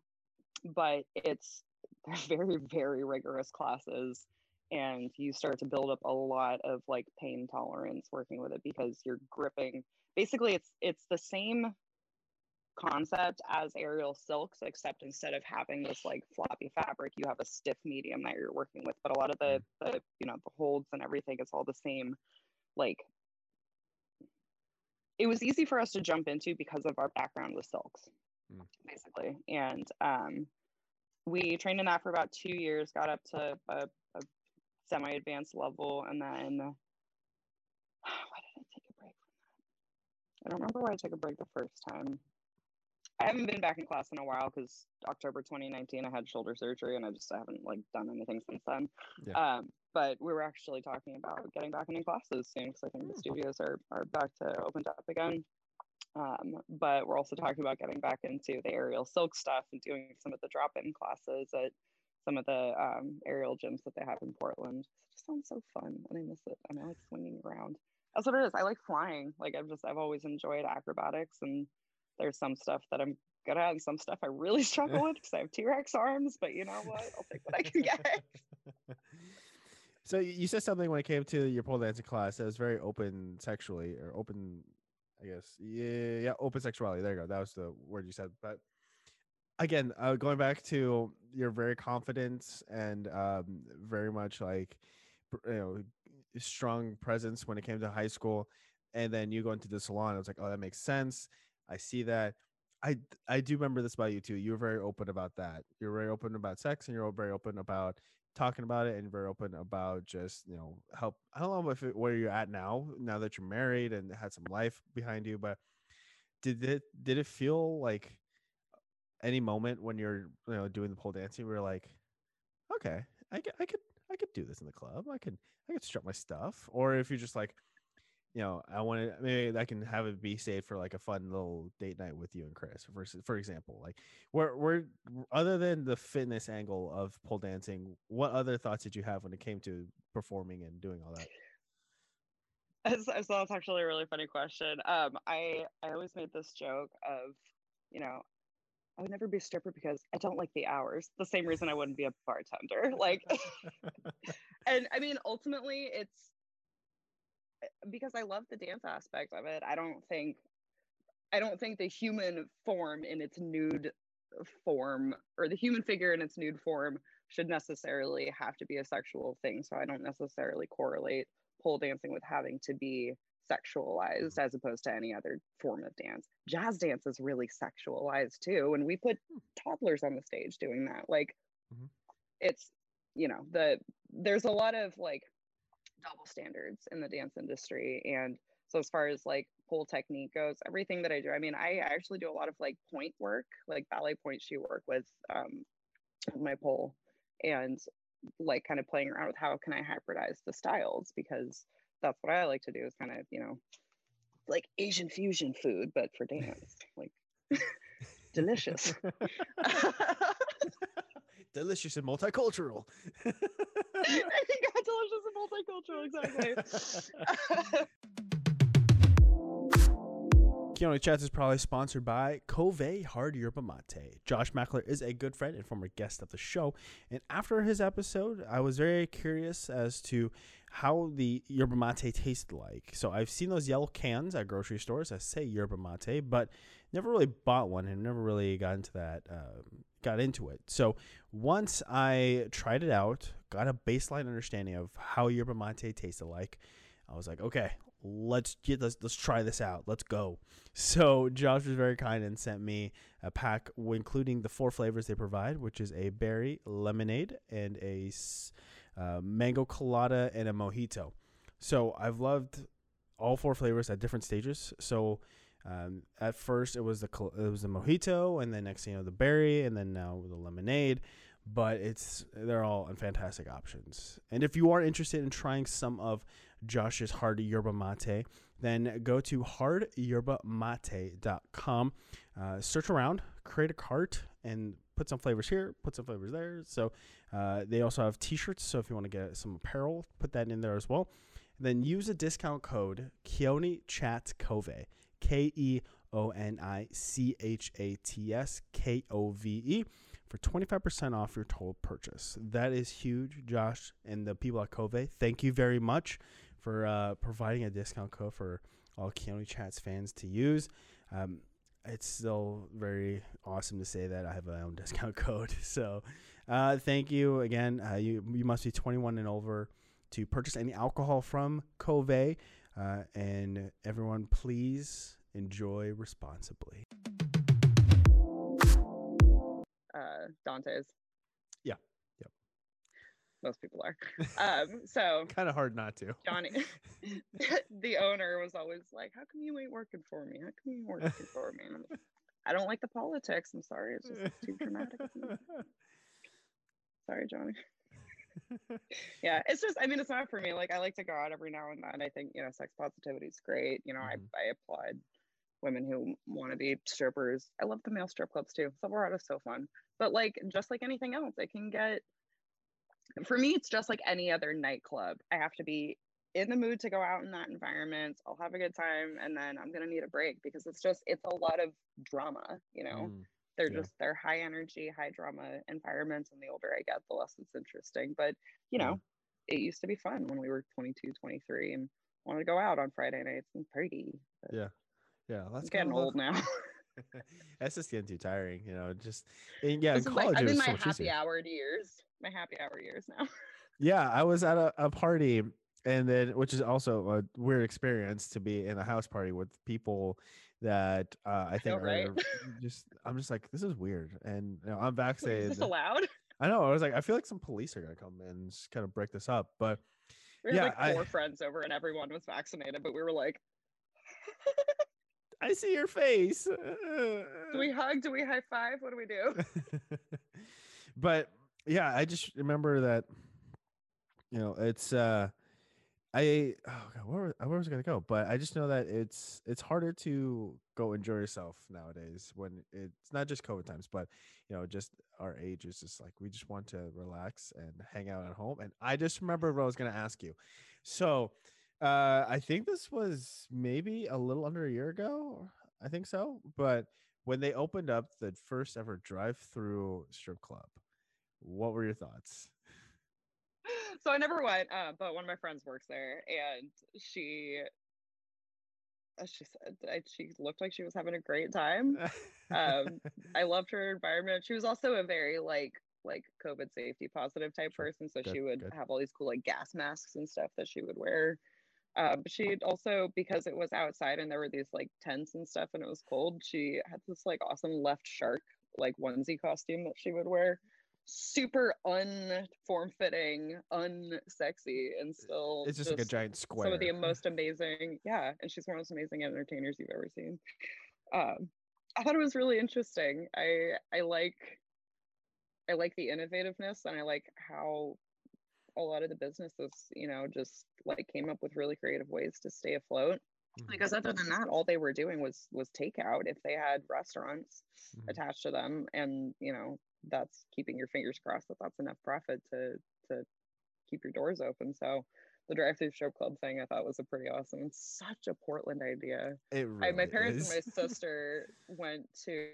but it's they're very very rigorous classes and you start to build up a lot of like pain tolerance working with it because you're gripping basically it's it's the same concept as aerial silks except instead of having this like floppy fabric you have a stiff medium that you're working with but a lot of the the you know the holds and everything it's all the same like it was easy for us to jump into because of our background with silks Mm. basically. And um, we trained in that for about two years got up to a, a semi-advanced level and then why did i take a break from that? I don't remember why i took a break the first time i haven't been back in class in a while because october 2019 i had shoulder surgery and i just haven't like done anything since then Yeah. um, but we were actually talking about getting back into classes soon because i think the studios are, are back to opened up again um, but we're also talking about getting back into the aerial silk stuff and doing some of the drop-in classes at some of the um, aerial gyms that they have in Portland. It just sounds so fun, and I miss it. And I like swinging around. That's what it is. I like flying. Like I've just I've always enjoyed acrobatics, and there's some stuff that I'm good at, and some stuff I really struggle with because I have T-Rex arms. But you know what? I'll take what I can get. so you said something when it came to your pole dancing class that was very open sexually or open i guess yeah yeah open sexuality there you go that was the word you said but again uh, going back to your very confident and um, very much like you know strong presence when it came to high school and then you go into the salon i was like oh that makes sense i see that. I i do remember this about you too. You were very open about that. You're very open about sex and you're very open about talking about it and very open about just you know help i don't know if it, where you're at now now that you're married and had some life behind you but did it did it feel like any moment when you're you know doing the pole dancing where you're like okay i i could i could do this in the club. I could i could strut my stuff or if you're just like you know i want to maybe i can have it be saved for like a fun little date night with you and chris versus for example like where where other than the fitness angle of pole dancing what other thoughts did you have when it came to performing and doing all that So that's actually a really funny question. Um, I I always made this joke of, you know, I would never be a stripper because I don't like the hours. The same reason I wouldn't be a bartender. Like, and I mean, ultimately, it's because I love the dance aspect of it. I don't think, I don't think the human form in its nude form or the human figure in its nude form should necessarily have to be a sexual thing. So I don't necessarily correlate pole dancing with having to be sexualized as opposed to any other form of dance. Jazz dance is really sexualized too. And we put Hmm. toddlers on the stage doing that. Like Mhm. it's, you know, the there's a lot of like double standards in the dance industry. And so as far as like pole technique goes, everything that I do, I mean, I actually do a lot of like pointe work, like ballet pointe shoe work with um my pole and like kind of playing around with how can I hybridize the styles because that's what I like to do is kind of, you know, like Asian fusion food, but for dance. Like delicious. Delicious and multicultural. I think multicultural, exactly. Keoni Chats is probably sponsored by Kove Hard Yerba Mate. Josh Mackler is a good friend and former guest of the show. And after his episode, I was very curious as to how the yerba mate tasted like. So I've seen those yellow cans at grocery stores that say yerba mate, but never really bought one and never really got into that, um, got into it. So once I tried it out, got a baseline understanding of how yerba mate tasted like, I was like, okay, let's get let's, let's try this out. Let's go. So Josh was very kind and sent me a pack, including the four flavors they provide, which is a berry lemonade and a uh, mango colada and a mojito. So I've loved all four flavors at different stages. So um, at first it was the it was the mojito, and then next thing you know the berry, and then now the lemonade. But it's they're all fantastic options. And if you are interested in trying some of Josh's hard yerba mate, then go to hardyerba-mate.com. Uh, search around, create a cart, and put some flavors here, put some flavors there. So uh, they also have T-shirts. So if you want to get some apparel, put that in there as well. And Then use a discount code Keoni Chat Kove, K E O N I C H A T S K O V E, for 25% off your total purchase. That is huge, Josh, and the people at Kove. Thank you very much for uh, providing a discount code for all Keoni Chats fans to use. Um, it's still very awesome to say that I have my own discount code. So, uh, thank you again. Uh, you you must be 21 and over to purchase any alcohol from Kove. Uh, and everyone, please enjoy responsibly. uh, Dante's. Yeah. Yep. Most people are. Um, so Kind of hard not to. Johnny, the owner was always like, "How come you ain't working for me? How come you ain't working for me?" And I'm like, I don't like the politics. I'm sorry. It's just too dramatic. Sorry, Johnny. Yeah, it's just. I mean, it's not for me. Like, I like to go out every now and then. I think you know, sex positivity is great. You know, Mhm. I I applaud women who want to be strippers. I love the male strip clubs too. Silverado is so fun. But like, just like anything else, it can get. For me, it's just like any other nightclub. I have to be in the mood to go out in that environment. I'll have a good time, and then I'm gonna need a break because it's just it's a lot of drama. You know, Mm, they're yeah. just they're high energy, high drama environments, and the older I get, the less it's interesting. But you know, it used to be fun when we were 22, 23, and wanted to go out on Friday nights and party. Yeah. Yeah, that's getting old now. that's just getting too tiring, you know. Just and yeah, in this is my, college I'm in my so happy easier. hour years. My happy hour years now. Yeah, I was at a, a party, and then which is also a weird experience to be in a house party with people that uh, I think know, right? are just. I'm just like, this is weird, and you know, I'm Wait, vaccinated. is this allowed? I know. I was like, I feel like some police are gonna come and just kind of break this up, but We had Yeah, like I- four friends over, and everyone was vaccinated, but we were like, I see your face. "Do we hug? Do we high five? What do we do?" but yeah, I just remember that you know it's uh I oh god where, where was I gonna go? But I just know that it's it's harder to go enjoy yourself nowadays when it's not just COVID times, but you know just our age is just like we just want to relax and hang out at home. And I just remember what I was gonna ask you. So uh I think this was maybe a little under a year ago. I think so. But when they opened up the first ever drive-through strip club, what were your thoughts? so I never went, uh, but one of my friends works there, and she, she said I, she looked like she was having a great time. Um, I loved her environment. She was also a very like like COVID safety positive type person, so Good, she would good. have all these cool like gas masks and stuff that she would wear but she also, because it was outside and there were these like tents and stuff and it was cold, she had this like awesome left shark like onesie costume that she would wear. Super unform fitting, unsexy, and still It's just, like a giant square. some of the most amazing yeah and she's one of the most amazing entertainers you've ever seen um i thought it was really interesting i i like i like the innovativeness and i like how a lot of the businesses you know just like came up with really creative ways to stay afloat Mhm, because other than that all they were doing was was takeout if they had restaurants mhm. attached to them and you know that's keeping your fingers crossed that that's enough profit to to keep your doors open. So the drive through strip club thing i thought was a pretty awesome and such a portland idea. It I, my really parents and my sister went to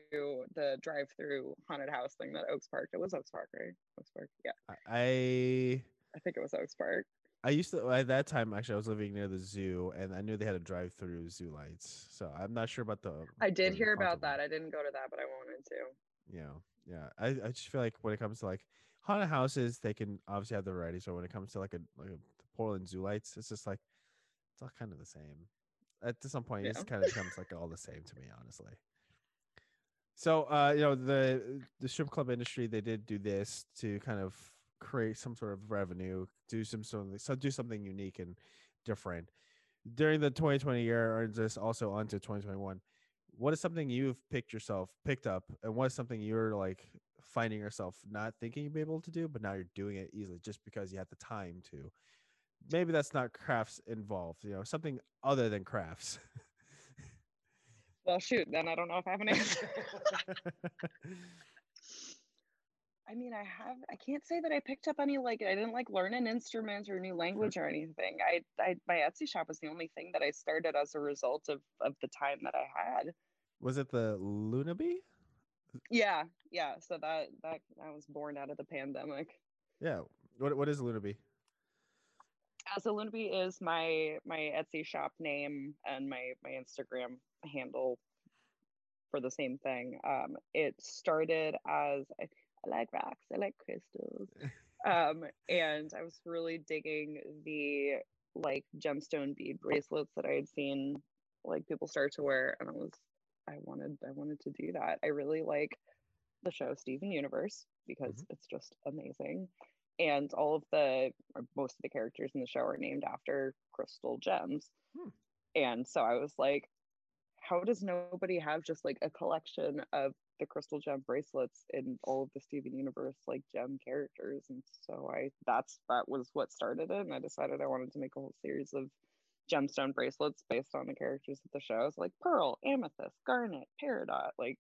the drive through haunted house thing that oaks park. It was oaks park right? Oaks park yeah. I i think it was oaks park. I used to at that time actually I was living near the zoo and I knew they had a drive through zoo lights. So I'm not sure about the i did the hear about one. that. i didn't go to that but i wanted to Yeah. Yeah. I, I just feel like when it comes to like haunted houses, they can obviously have the variety. So when it comes to like a like a Portland zoo lights, it's just like it's all kind of the same. At some point, it Yeah. just kind of becomes like all the same to me, honestly. So uh, you know, the the strip club industry, they did do this to kind of create some sort of revenue, do some something so do something unique and different. During the 2020 year, or just also onto 2021, what is something you've picked yourself picked up and what is something you're like finding yourself not thinking you'd be able to do but now you're doing it easily just because you had the time to maybe that's not crafts involved you know something other than crafts well shoot then i don't know if i have an answer I mean, I have. I can't say that I picked up any like I didn't like learn an instrument or a new language or anything. I, I my Etsy shop was the only thing that I started as a result of of the time that I had. Was it the luna bee Yeah, yeah. So that that I was born out of the pandemic. yeah what, what is luna bee Uh, so Lunaby is my my Etsy shop name and my my Instagram handle for the same thing. Um, it started as I, I like rocks, I like crystals, um, and I was really digging the like gemstone bead bracelets that I had seen like people start to wear, and I was I wanted I wanted to do that. I really like the show Steven Universe because it's just amazing. And all of the or most of the characters in the show are named after crystal gems. Hmm. And so I was like, how does nobody have just like a collection of the crystal gem bracelets in all of the Steven Universe like gem characters? And so I that's that was what started it. And I decided I wanted to make a whole series of gemstone bracelets based on the characters of the shows, like pearl, amethyst, garnet, peridot. Like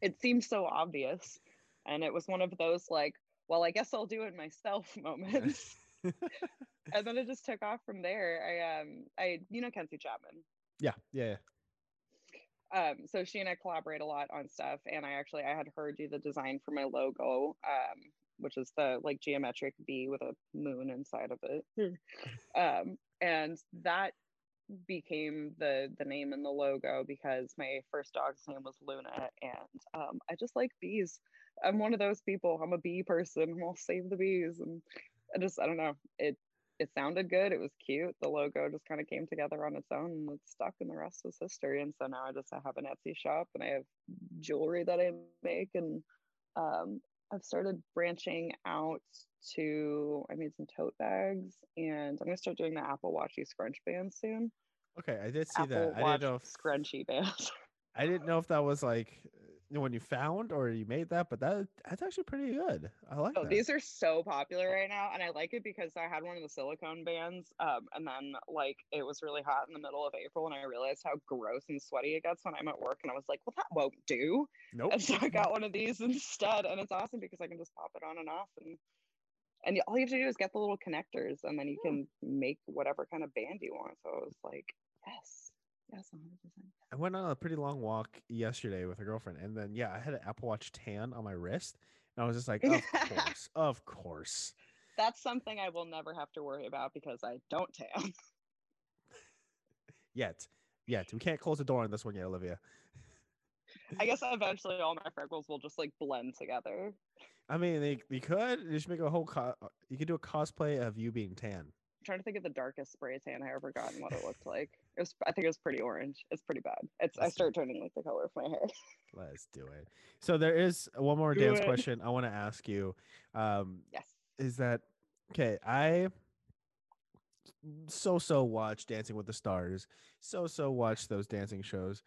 it seems so obvious. And it was one of those like, well, I guess I'll do it myself moments. and then it just took off from there. I um I you know Kenzie Chapman. yeah yeah yeah. Um so she and I collaborate a lot on stuff and I actually I had her do the design for my logo um which is the like geometric bee with a moon inside of it. um and that became the the name and the logo because my first dog's name was Luna and um I just like bees. I'm one of those people. I'm a bee person. I'll save the bees and I just I don't know. It it sounded good. It was cute. The logo just kind of came together on its own and it stuck and the rest was history. And so now I just have an Etsy shop and I have jewelry that I make and um I've started branching out to I made some tote bags and I'm gonna start doing the Apple Watchy scrunch band soon. okay i did see Apple that i Watch didn't know if scrunchy band. i didn't know if that was like when you found or you made that but that that's actually pretty good. I like Oh, that. these are so popular right now, and I like it because I had one of the silicone bands, um, and then like it was really hot in the middle of April, and I realized how gross and sweaty it gets when I'm at work, and I was like, well, that won't do. nope. And so I got one of these instead, and it's awesome because I can just pop it on and off, and and all you have to do is get the little connectors, and then you can make whatever kind of band you want. So I was like, yes, yes, 100. percent I went on a pretty long walk yesterday with a girlfriend, and then yeah, I had an Apple Watch tan on my wrist, and I was just like, of course, of course. That's something I will never have to worry about because I don't tan. Yet, yet we can't close the door on this one yet, Olivia. I guess eventually all my freckles will just like blend together. I mean, they, you could you should make a whole co- you could do a cosplay of you being tan. Trying to think of the darkest spray tan I ever got and what it looked like. It was I think it was pretty orange. It's pretty bad. It's I Let's do start turning like the color of my hair. Let's do it. So there is one more Do dance it. question I want to ask you. Um, Yes. is that okay? I so so watch Dancing with the Stars. So so watch those dancing shows.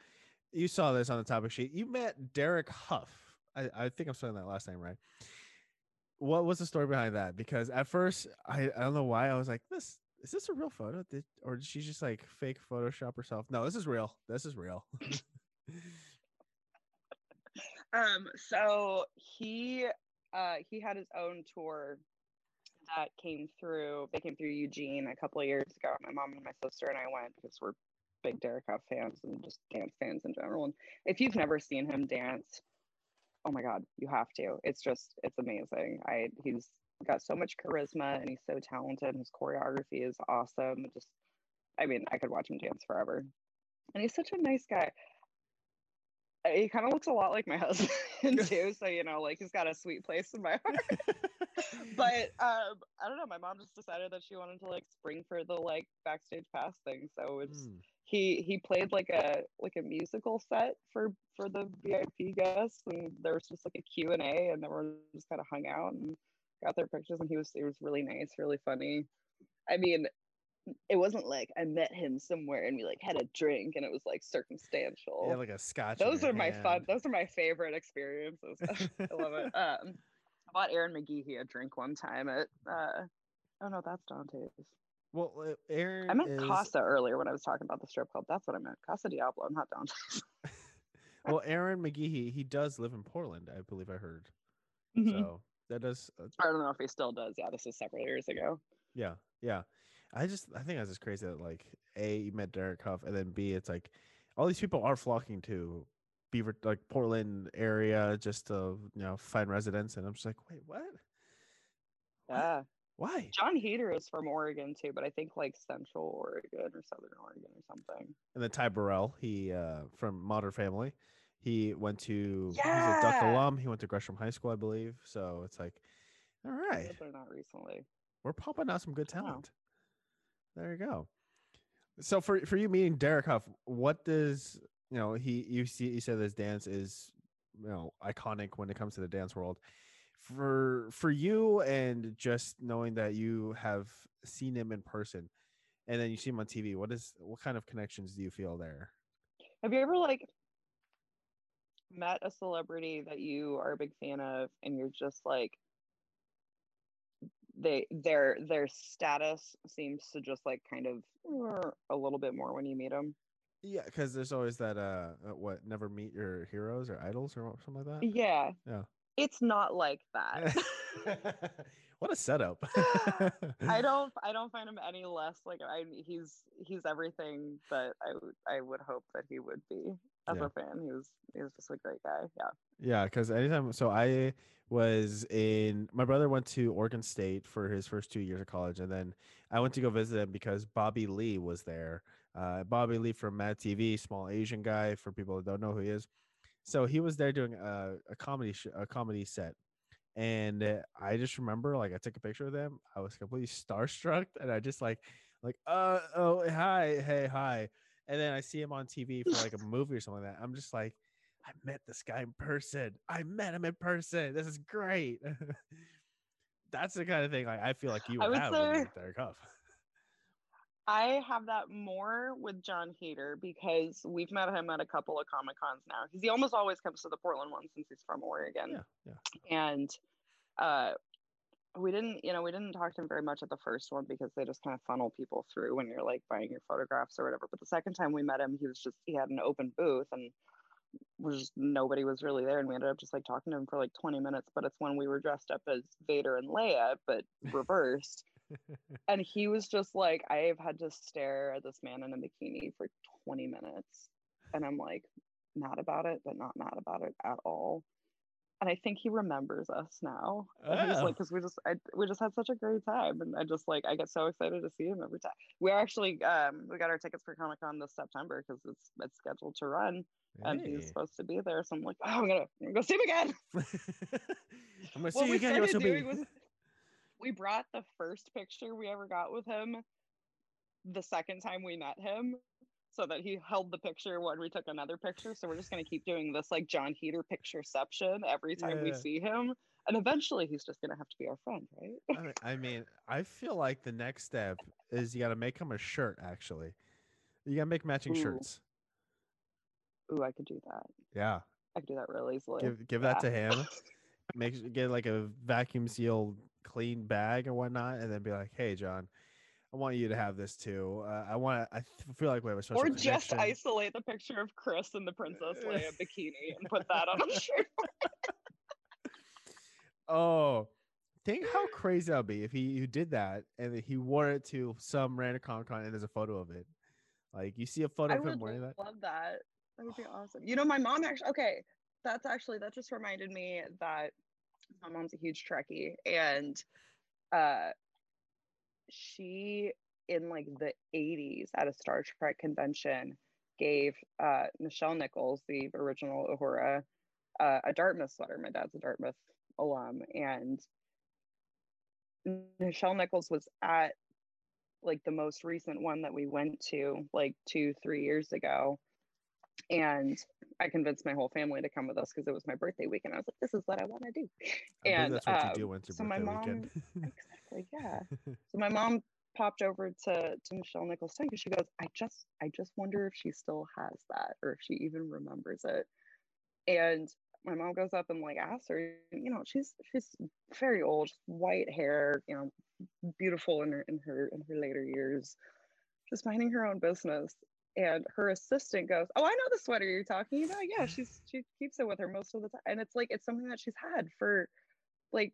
You saw this on the topic sheet. You met Derek Hough. I, I think I'm saying that last name right. What was the story behind that? Because at first I, I don't know why I was like, this is this a real photo? Did or did she just like fake Photoshop herself? No, this is real. This is real. Um, so he uh he had his own tour that came through they came through Eugene a couple of years ago. My mom and my sister and I went because we're big Derek fans and just dance fans in general. And if you've never seen him dance, oh my god, you have to. It's just it's amazing. I he's got so much charisma and he's so talented. His choreography is awesome. Just I mean, I could watch him dance forever. And he's such a nice guy. He kind of looks a lot like my husband too, so you know, like he's got a sweet place in my heart. but um, I don't know. My mom just decided that she wanted to like spring for the like backstage pass thing, so it's Hmm. he he played like a like a musical set for for the VIP guests, and there was just like a Q and A, and everyone just kind of hung out and got their pictures, and he was he was really nice, really funny. I mean, it wasn't like I met him somewhere and we like had a drink, and it was like circumstantial. Yeah, like a scotch. those are my fun those are my favorite experiences. I love it. Um i bought aaron mcgeehee a drink one time at uh oh no that's dante's. Well, uh, Aaron i meant is, casa earlier when i was talking about the strip club. That's what i meant. Casa diablo not dante's. Well, Aaron McGee, he does live in Portland, I believe I heard. Mhm. So that does, uh, i don't know if he still does. Yeah this is several years ago. Yeah, yeah. I just, I think that's just crazy that like a you met Derek Hough, and then b it's like all these people are flocking to Beaver, like Portland area, just to you know find residence, and I'm just like, wait, what? Yeah Why? Jon Heder is from oregon too but i think like central oregon or southern oregon or something And then Ty Burrell, he uh from Modern Family, he went to he's a Duck alum. He went to Gresham High School, I believe. So it's like, all right, I not recently we're pumping out some good talent. There you go. So for for you meeting Derek Hough, what does you know? He you see you said this dance is you know iconic when it comes to the dance world. For for you and just knowing that you have seen him in person, and then you see him on TV, what is what kind of connections do you feel there? Have you ever like met a celebrity that you are a big fan of and you're just like they their their status seems to just like kind of uh, a little bit more when you meet them. Yeah, because there's always that uh, uh, what never meet your heroes or idols or something like that. Yeah. Yeah. It's not like that. what a setup! I don't I don't find him any less like I he's he's everything that I would I would hope that he would be as Yeah. a fan. He was he was just a great guy. Yeah. Yeah, because anytime, so I was in. My brother went to Oregon State for his first two years of college, and then I went to go visit him because Bobby Lee was there. Uh, Bobby Lee from Mad TV, small Asian guy. For people that don't know who he is, so he was there doing a, a comedy sh- a comedy set, and uh, I just remember like I took a picture of them. I was completely starstruck, and I just like like uh oh hi hey hi, and then I see him on TV for like a movie or something like that. I'm just like. I met this guy in person. I met him in person. This is great. That's the kind of thing like I feel like you would, would have say- meet Derek Hough. I have that more with Jon Heder because we've met him at a couple of Comic Cons now. Because he almost always comes to the Portland one since he's from Oregon. Yeah, yeah. And uh, we didn't, you know, we didn't talk to him very much at the first one because they just kind of funnel people through when you're like buying your photographs or whatever. But the second time we met him, he was just he had an open booth and was just nobody was really there, and we ended up just like talking to him for like 20 minutes. But it's when we were dressed up as Vader and Leia, but reversed and he was just like i have had to stare at this man in a bikini for 20 minutes and i'm like mad about it but not mad about it at all and i think he remembers us now and he's Oh. like because we just I, we just had such a great time and i just like i get so excited to see him every time we're actually um we got our tickets for comic-con this september because it's it's scheduled to run and he's supposed to be there so i'm like oh i'm gonna, I'm gonna go see him again I'm gonna see you again. started Yoshimi. doing was we brought the first picture we ever got with him the second time we met him so that he held the picture when we took another picture. So we're just gonna keep doing this like Jon Heder pictureception every time we see him. And eventually he's just gonna have to be our friend, right? I mean, I feel like the next step is you got to make him a shirt. Actually, you got to make matching Ooh. shirts. Ooh, I could do that. Yeah, I could do that real easily. give give that to him. Make get like a vacuum sealed clean bag or whatnot, and then be like, "Hey, John, I want you to have this too. Uh, I want. I feel like we have a special Or just connection." isolate the picture of Chris in the Princess Leia bikini and put that on a shirt. Oh, think how crazy that'd be if he, he did that and he wore it to some random Comic Con and there's a photo of it. Like you see a photo I of him wearing that. I love that. That would be awesome. You know, my mom actually. Okay, that's actually that just reminded me that my mom's a huge Trekkie, and uh, she in like the '80s at a Star Trek convention gave uh Nichelle Nichols, the original Uhura, uh, a Dartmouth sweater. My dad's a Dartmouth alum, and Nichelle Nichols was at like the most recent one that we went to like two three years ago and i convinced my whole family to come with us because it was my birthday weekend. I was like this is what i want to do. I and, that's what um, you do once your so my mom- weekend. exactly yeah. So my mom popped over to to Nichelle Nichols thing because she goes i just i just wonder if she still has that or if she even remembers it. And my mom goes up and like asks her you know she's she's very old white hair you know beautiful in her in her in her later years just minding her own business and her assistant goes oh i know the sweater you're talking about yeah she's she keeps it with her most of the time and it's like it's something that she's had for like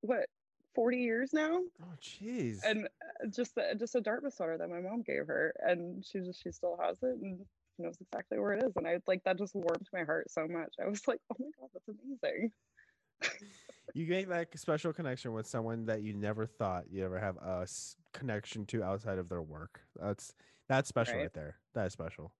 what 40 years now oh jeez. and uh, just a, just a Dartmouth sweater that my mom gave her, and she just she still has it and knows exactly where it is, and I like that just warmed my heart so much. I was like, oh my god, that's amazing. you make that special connection with someone that you never thought you ever have a connection to outside of their work. That's that's special right, Right. there. That is special.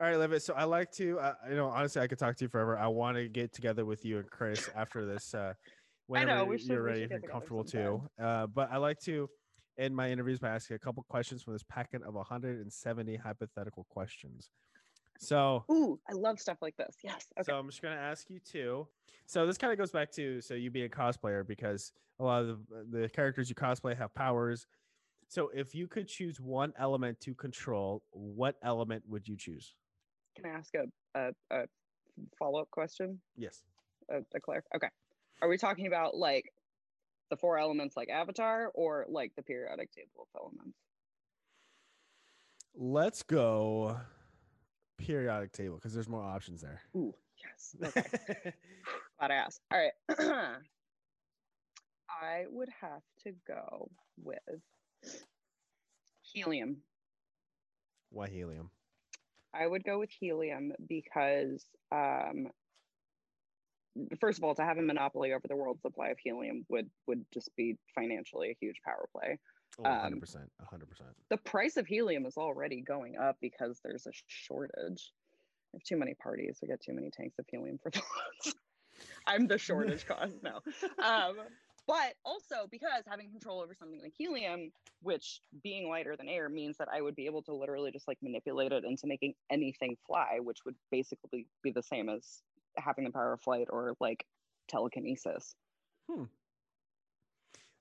All right, Levitt. So I like to, uh, you know, honestly, I could talk to you forever. I want to get together with you and Chris after this. Uh, whenever know, should- you're ready and comfortable sometime. too. Uh, but I like to end my interviews by asking a couple questions from this packet of 170 hypothetical questions. So Ooh, I love stuff like this. Yes. Okay. so I'm just gonna ask you too. So this kind of goes back to so you being a cosplayer because a lot of the, the characters you cosplay have powers. So if you could choose one element to control, what element would you choose? Can I ask a a, a follow up question? Yes. A, a clar- Okay. Are we talking about like the four elements like Avatar, or like the periodic table of elements? Let's go periodic table because there's more options there. Ooh, yes. Okay. Glad I asked. All right. I would have to go with helium. Why helium? I would go with helium because, um, first of all, to have a monopoly over the world supply of helium would would just be financially a huge power play. Oh, Um, 100%. 100%. The price of helium is already going up because there's a shortage. We have too many parties. We got too many tanks of helium for the I'm the shortage cause now. Um, but also because having control over something like helium, which being lighter than air means that I would be able to literally just like manipulate it into making anything fly, which would basically be the same as having the power of flight or like telekinesis.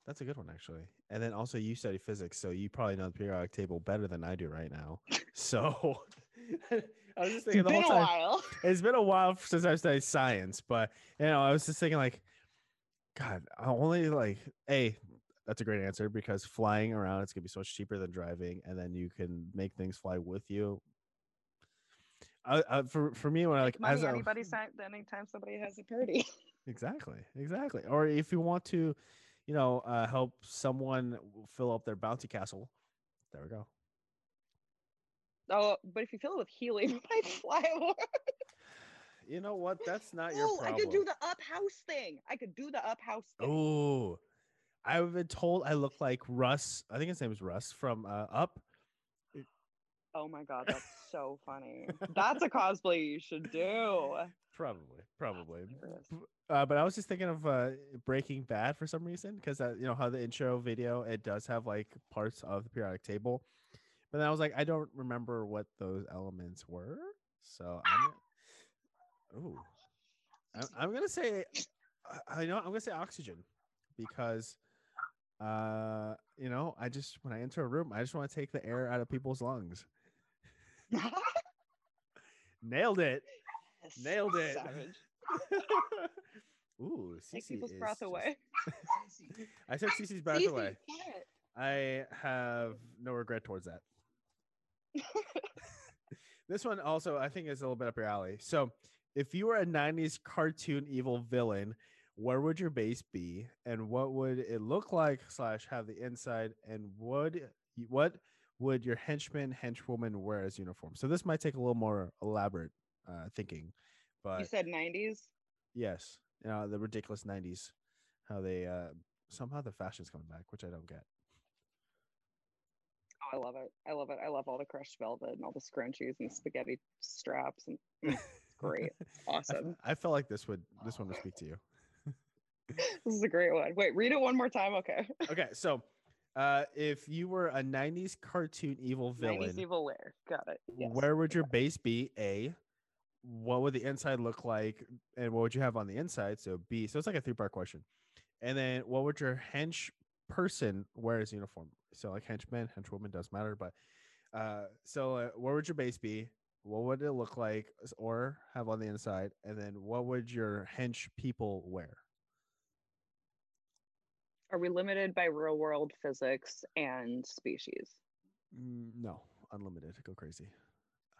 That's a good one, actually. And then also, you study physics, so you probably know the periodic table better than I do right now. So I was just It's thinking the been whole a time. while. It's been a while since I've studied science, but you know, I was just thinking like, God, I only like, a. That's a great answer because flying around it's gonna be so much cheaper than driving, and then you can make things fly with you. I, I, for for me, when I like Money as anybody anytime somebody has a party. Exactly, exactly. Or if you want to, you know, uh, help someone fill up their bounty castle, there we go. Oh, but if you fill it with helium, it might fly away. You know what? That's not your Oh, I could do the up house thing. I could do the up house thing. Oh, I've been told I look like Russ. I think his name is Russ from uh, Up. Oh my god, that's so funny. That's a cosplay you should do. Probably, probably. Uh, but I was just thinking of uh, Breaking Bad for some reason because uh, you know how the intro video it does have like parts of the periodic table, but then I was like I don't remember what those elements were, so I'm ooh, I'm, I'm gonna say I- I know I'm gonna say oxygen because uh you know I just when I enter a room I just want to take the air out of people's lungs. Nailed it. Nailed it. Savage. Ooh, Take Cece people's is breath just- away. I took Cece's breath Cece, away. I have no regret towards that. this one also I think is a little bit up your alley. So, if you were a '90s cartoon evil villain, where would your base be, and what would it look like slash have the inside, and would what would your henchman henchwoman wear as uniform? So this might take a little more elaborate uh, thinking, but You said 90s? yes, you know, the ridiculous '90s, how they uh, somehow the fashion's coming back, which I don't get. Oh, I love it. I love it. I love all the crushed velvet and all the scrunchies and spaghetti straps and mm, great. I Awesome. I felt like this would this one would speak to you. This is a great one. Wait, read it one more time. Okay. Okay, so uh, if you were a '90s cartoon evil villain, 90s villain, evil wear. Got it. Yes. where would your base be? A, what would the inside look like, and what would you have on the inside? So B. So it's like a three part question. And then what would your hench person wear as uniform? So like henchman, henchwoman does matter, but uh, so uh, where would your base be? What would it look like or have on the inside? And then what would your hench people wear? Are we limited by real world physics and species? Mm, no, unlimited. Go crazy.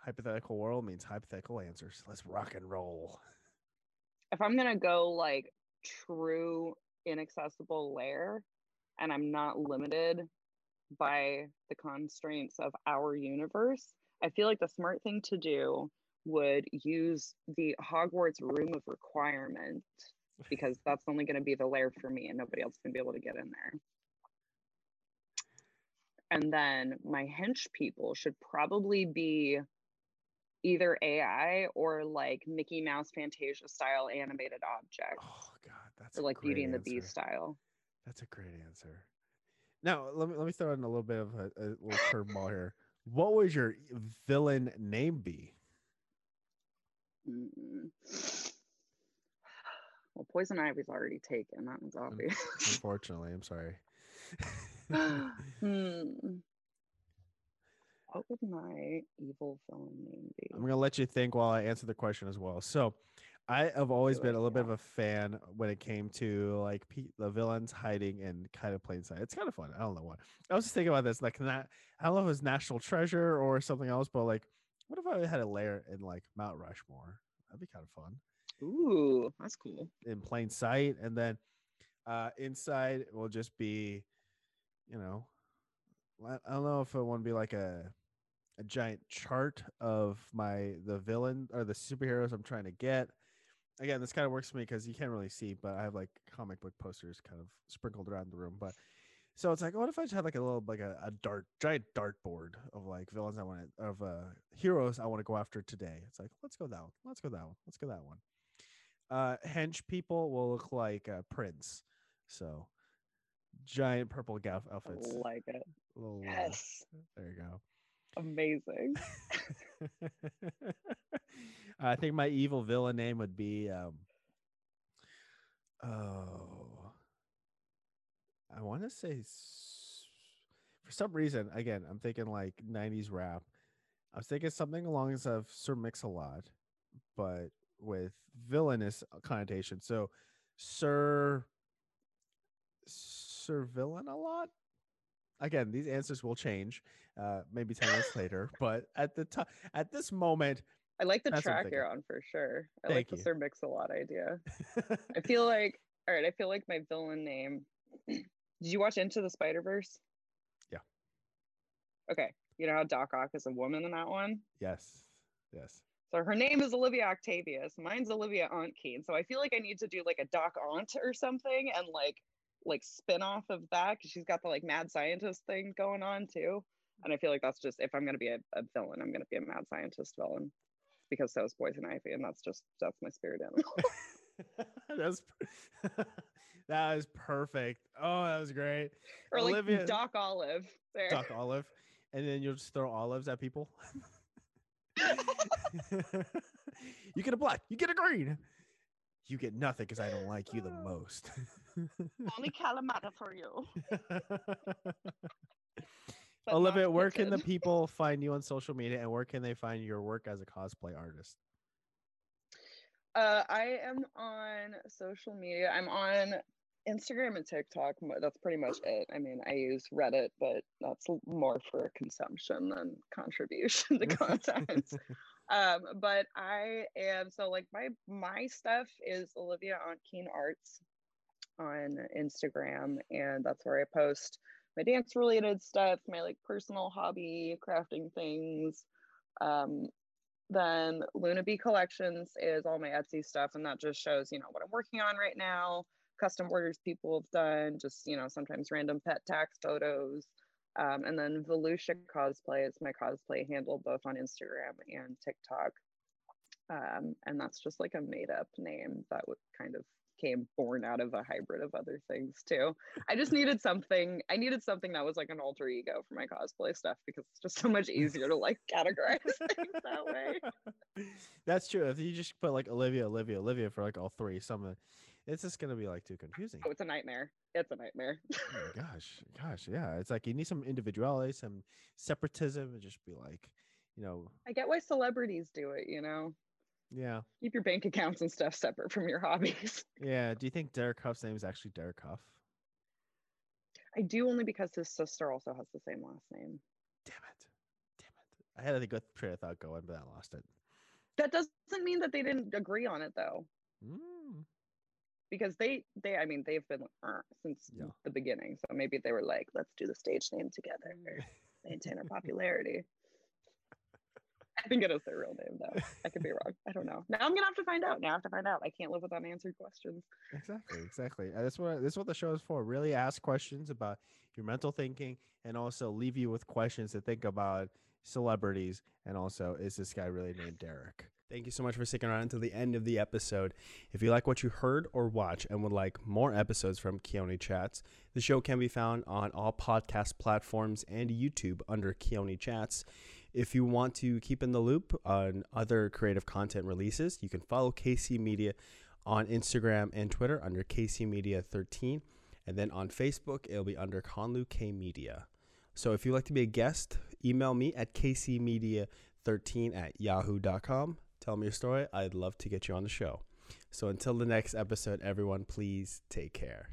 Hypothetical world means hypothetical answers. Let's rock and roll. If I'm gonna go like true inaccessible layer, and I'm not limited by the constraints of our universe, I feel like the smart thing to do would use the Hogwarts room of requirement because that's only going to be the layer for me and nobody else can be able to get in there. And then my hench people should probably be either AI or like Mickey Mouse Fantasia style animated objects. Oh God, that's or like Beauty and the answer. Beast style. That's a great answer. Now let me let me throw in a little bit of a, a little curveball here. What would your villain name be? Mm. Well, Poison Ivy's already taken. That one's obvious. Unfortunately, I'm sorry. hmm. What would my evil villain name be? I'm gonna let you think while I answer the question as well. So, I have always been a little bit of a fan when it came to like pe- the villains hiding in kind of plain sight. It's kind of fun. I don't know why. I was just thinking about this, like not. I don't know if it was National Treasure or something else, but like, what if I had a lair in like Mount Rushmore? That'd be kind of fun Ooh, that's cool. in plain sight, and then uh inside will just be, you know, I don't know if I want to be like a a giant chart of my the villain or the superheroes I'm trying to get. Again, this kind of works for me because you can't really see, but I have like comic book posters kind of sprinkled around the room. But so it's like, what if I just had like a little like a, a dart giant dartboard of like villains I want to of uh heroes I want to go after today. It's like let's go that one, let's go that one, let's go that one. Uh, hench people will look like uh, Prince, so giant purple gaff I outfits. like it. Little, uh, Yes. there you go. Amazing. I think my evil villain name would be um oh I want to say for some reason again I'm thinking like 90s rap. I was thinking something along the lines of Sir Mix-a-Lot but with villainous connotation. So Sir Sir Villain a lot? Again, these answers will change uh maybe 10 minutes later, but at the time at this moment I like the That's what I'm track you're on for sure. I Thank like the you. Sir Mix a lot idea. I feel like all right, I feel like my villain name. Did you watch Into the Spider Verse? Yeah. Okay. You know how Doc Ock is a woman in that one? Yes. Yes. So her name is Olivia Octavius. Mine's Olivia Aunt Keen. So I feel like I need to do like a Doc Aunt or something and like like spin off of that because she's got the like mad scientist thing going on too. And I feel like that's just if I'm gonna be a, a villain, I'm gonna be a mad scientist villain. Because so is Poison Ivy, and that's just that's my spirit animal. that's that is perfect. Oh, that was great. or like Olivia, Doc Olive. There. Doc Olive, and then you'll just throw olives at people. you get a black, you get a green. You get nothing because I don't like you the most. Only Kalamata for you. Olivia, where can the people find you on social media and where can they find your work as a cosplay artist? Uh, I am on social media. I'm on Instagram and TikTok. That's pretty much it. I mean, I use Reddit, but that's more for consumption than contribution to content. Um, but I am so like my my stuff is Olivia on Keen Arts on Instagram, and that's where I post my dance related stuff, my like personal hobby crafting things. Um, then Luna Bee Collections is all my Etsy stuff, and that just shows you know what I'm working on right now custom orders people have done, just, you know, sometimes random pet tax photos. Um, and then Volusia Cosplay is my cosplay handle both on Instagram and TikTok. Um, and that's just like a made up name that would kind of came born out of a hybrid of other things too. I just needed something. I needed something that was like an alter ego for my cosplay stuff because it's just so much easier to like categorize things that way. That's true. If you just put like Olivia, Olivia, Olivia for like all three, some of it's just gonna be like too confusing. Oh, it's a nightmare. It's a nightmare. oh gosh, gosh, yeah. It's like you need some individuality, some separatism, and just be like, you know. I get why celebrities do it. You know. Yeah. Keep your bank accounts and stuff separate from your hobbies. Yeah. Do you think Derek Hough's name is actually Derek Hough? I do only because his sister also has the same last name. Damn it. Damn it. I had a good train of thought going, but I lost it. That doesn't mean that they didn't agree on it though. Mm because they they I mean they've been uh, since yeah. the beginning. So maybe they were like, let's do the stage name together, maintain our popularity. I think it is their real name though. I could be wrong. I don't know. Now I'm gonna have to find out. Now I have to find out. I can't live with unanswered questions. Exactly, exactly. And that's what this is what the show is for. Really ask questions about your mental thinking and also leave you with questions to think about celebrities and also is this guy really named Derek? Thank you so much for sticking around until the end of the episode. If you like what you heard or watch and would like more episodes from Keoni Chats, the show can be found on all podcast platforms and YouTube under Keoni Chats. If you want to keep in the loop on other creative content releases, you can follow KC Media on Instagram and Twitter under KC Media 13. And then on Facebook, it'll be under Conlu K Media. So if you'd like to be a guest, email me at kcmedia13 at yahoo.com tell me your story. I'd love to get you on the show. So until the next episode, everyone, please take care.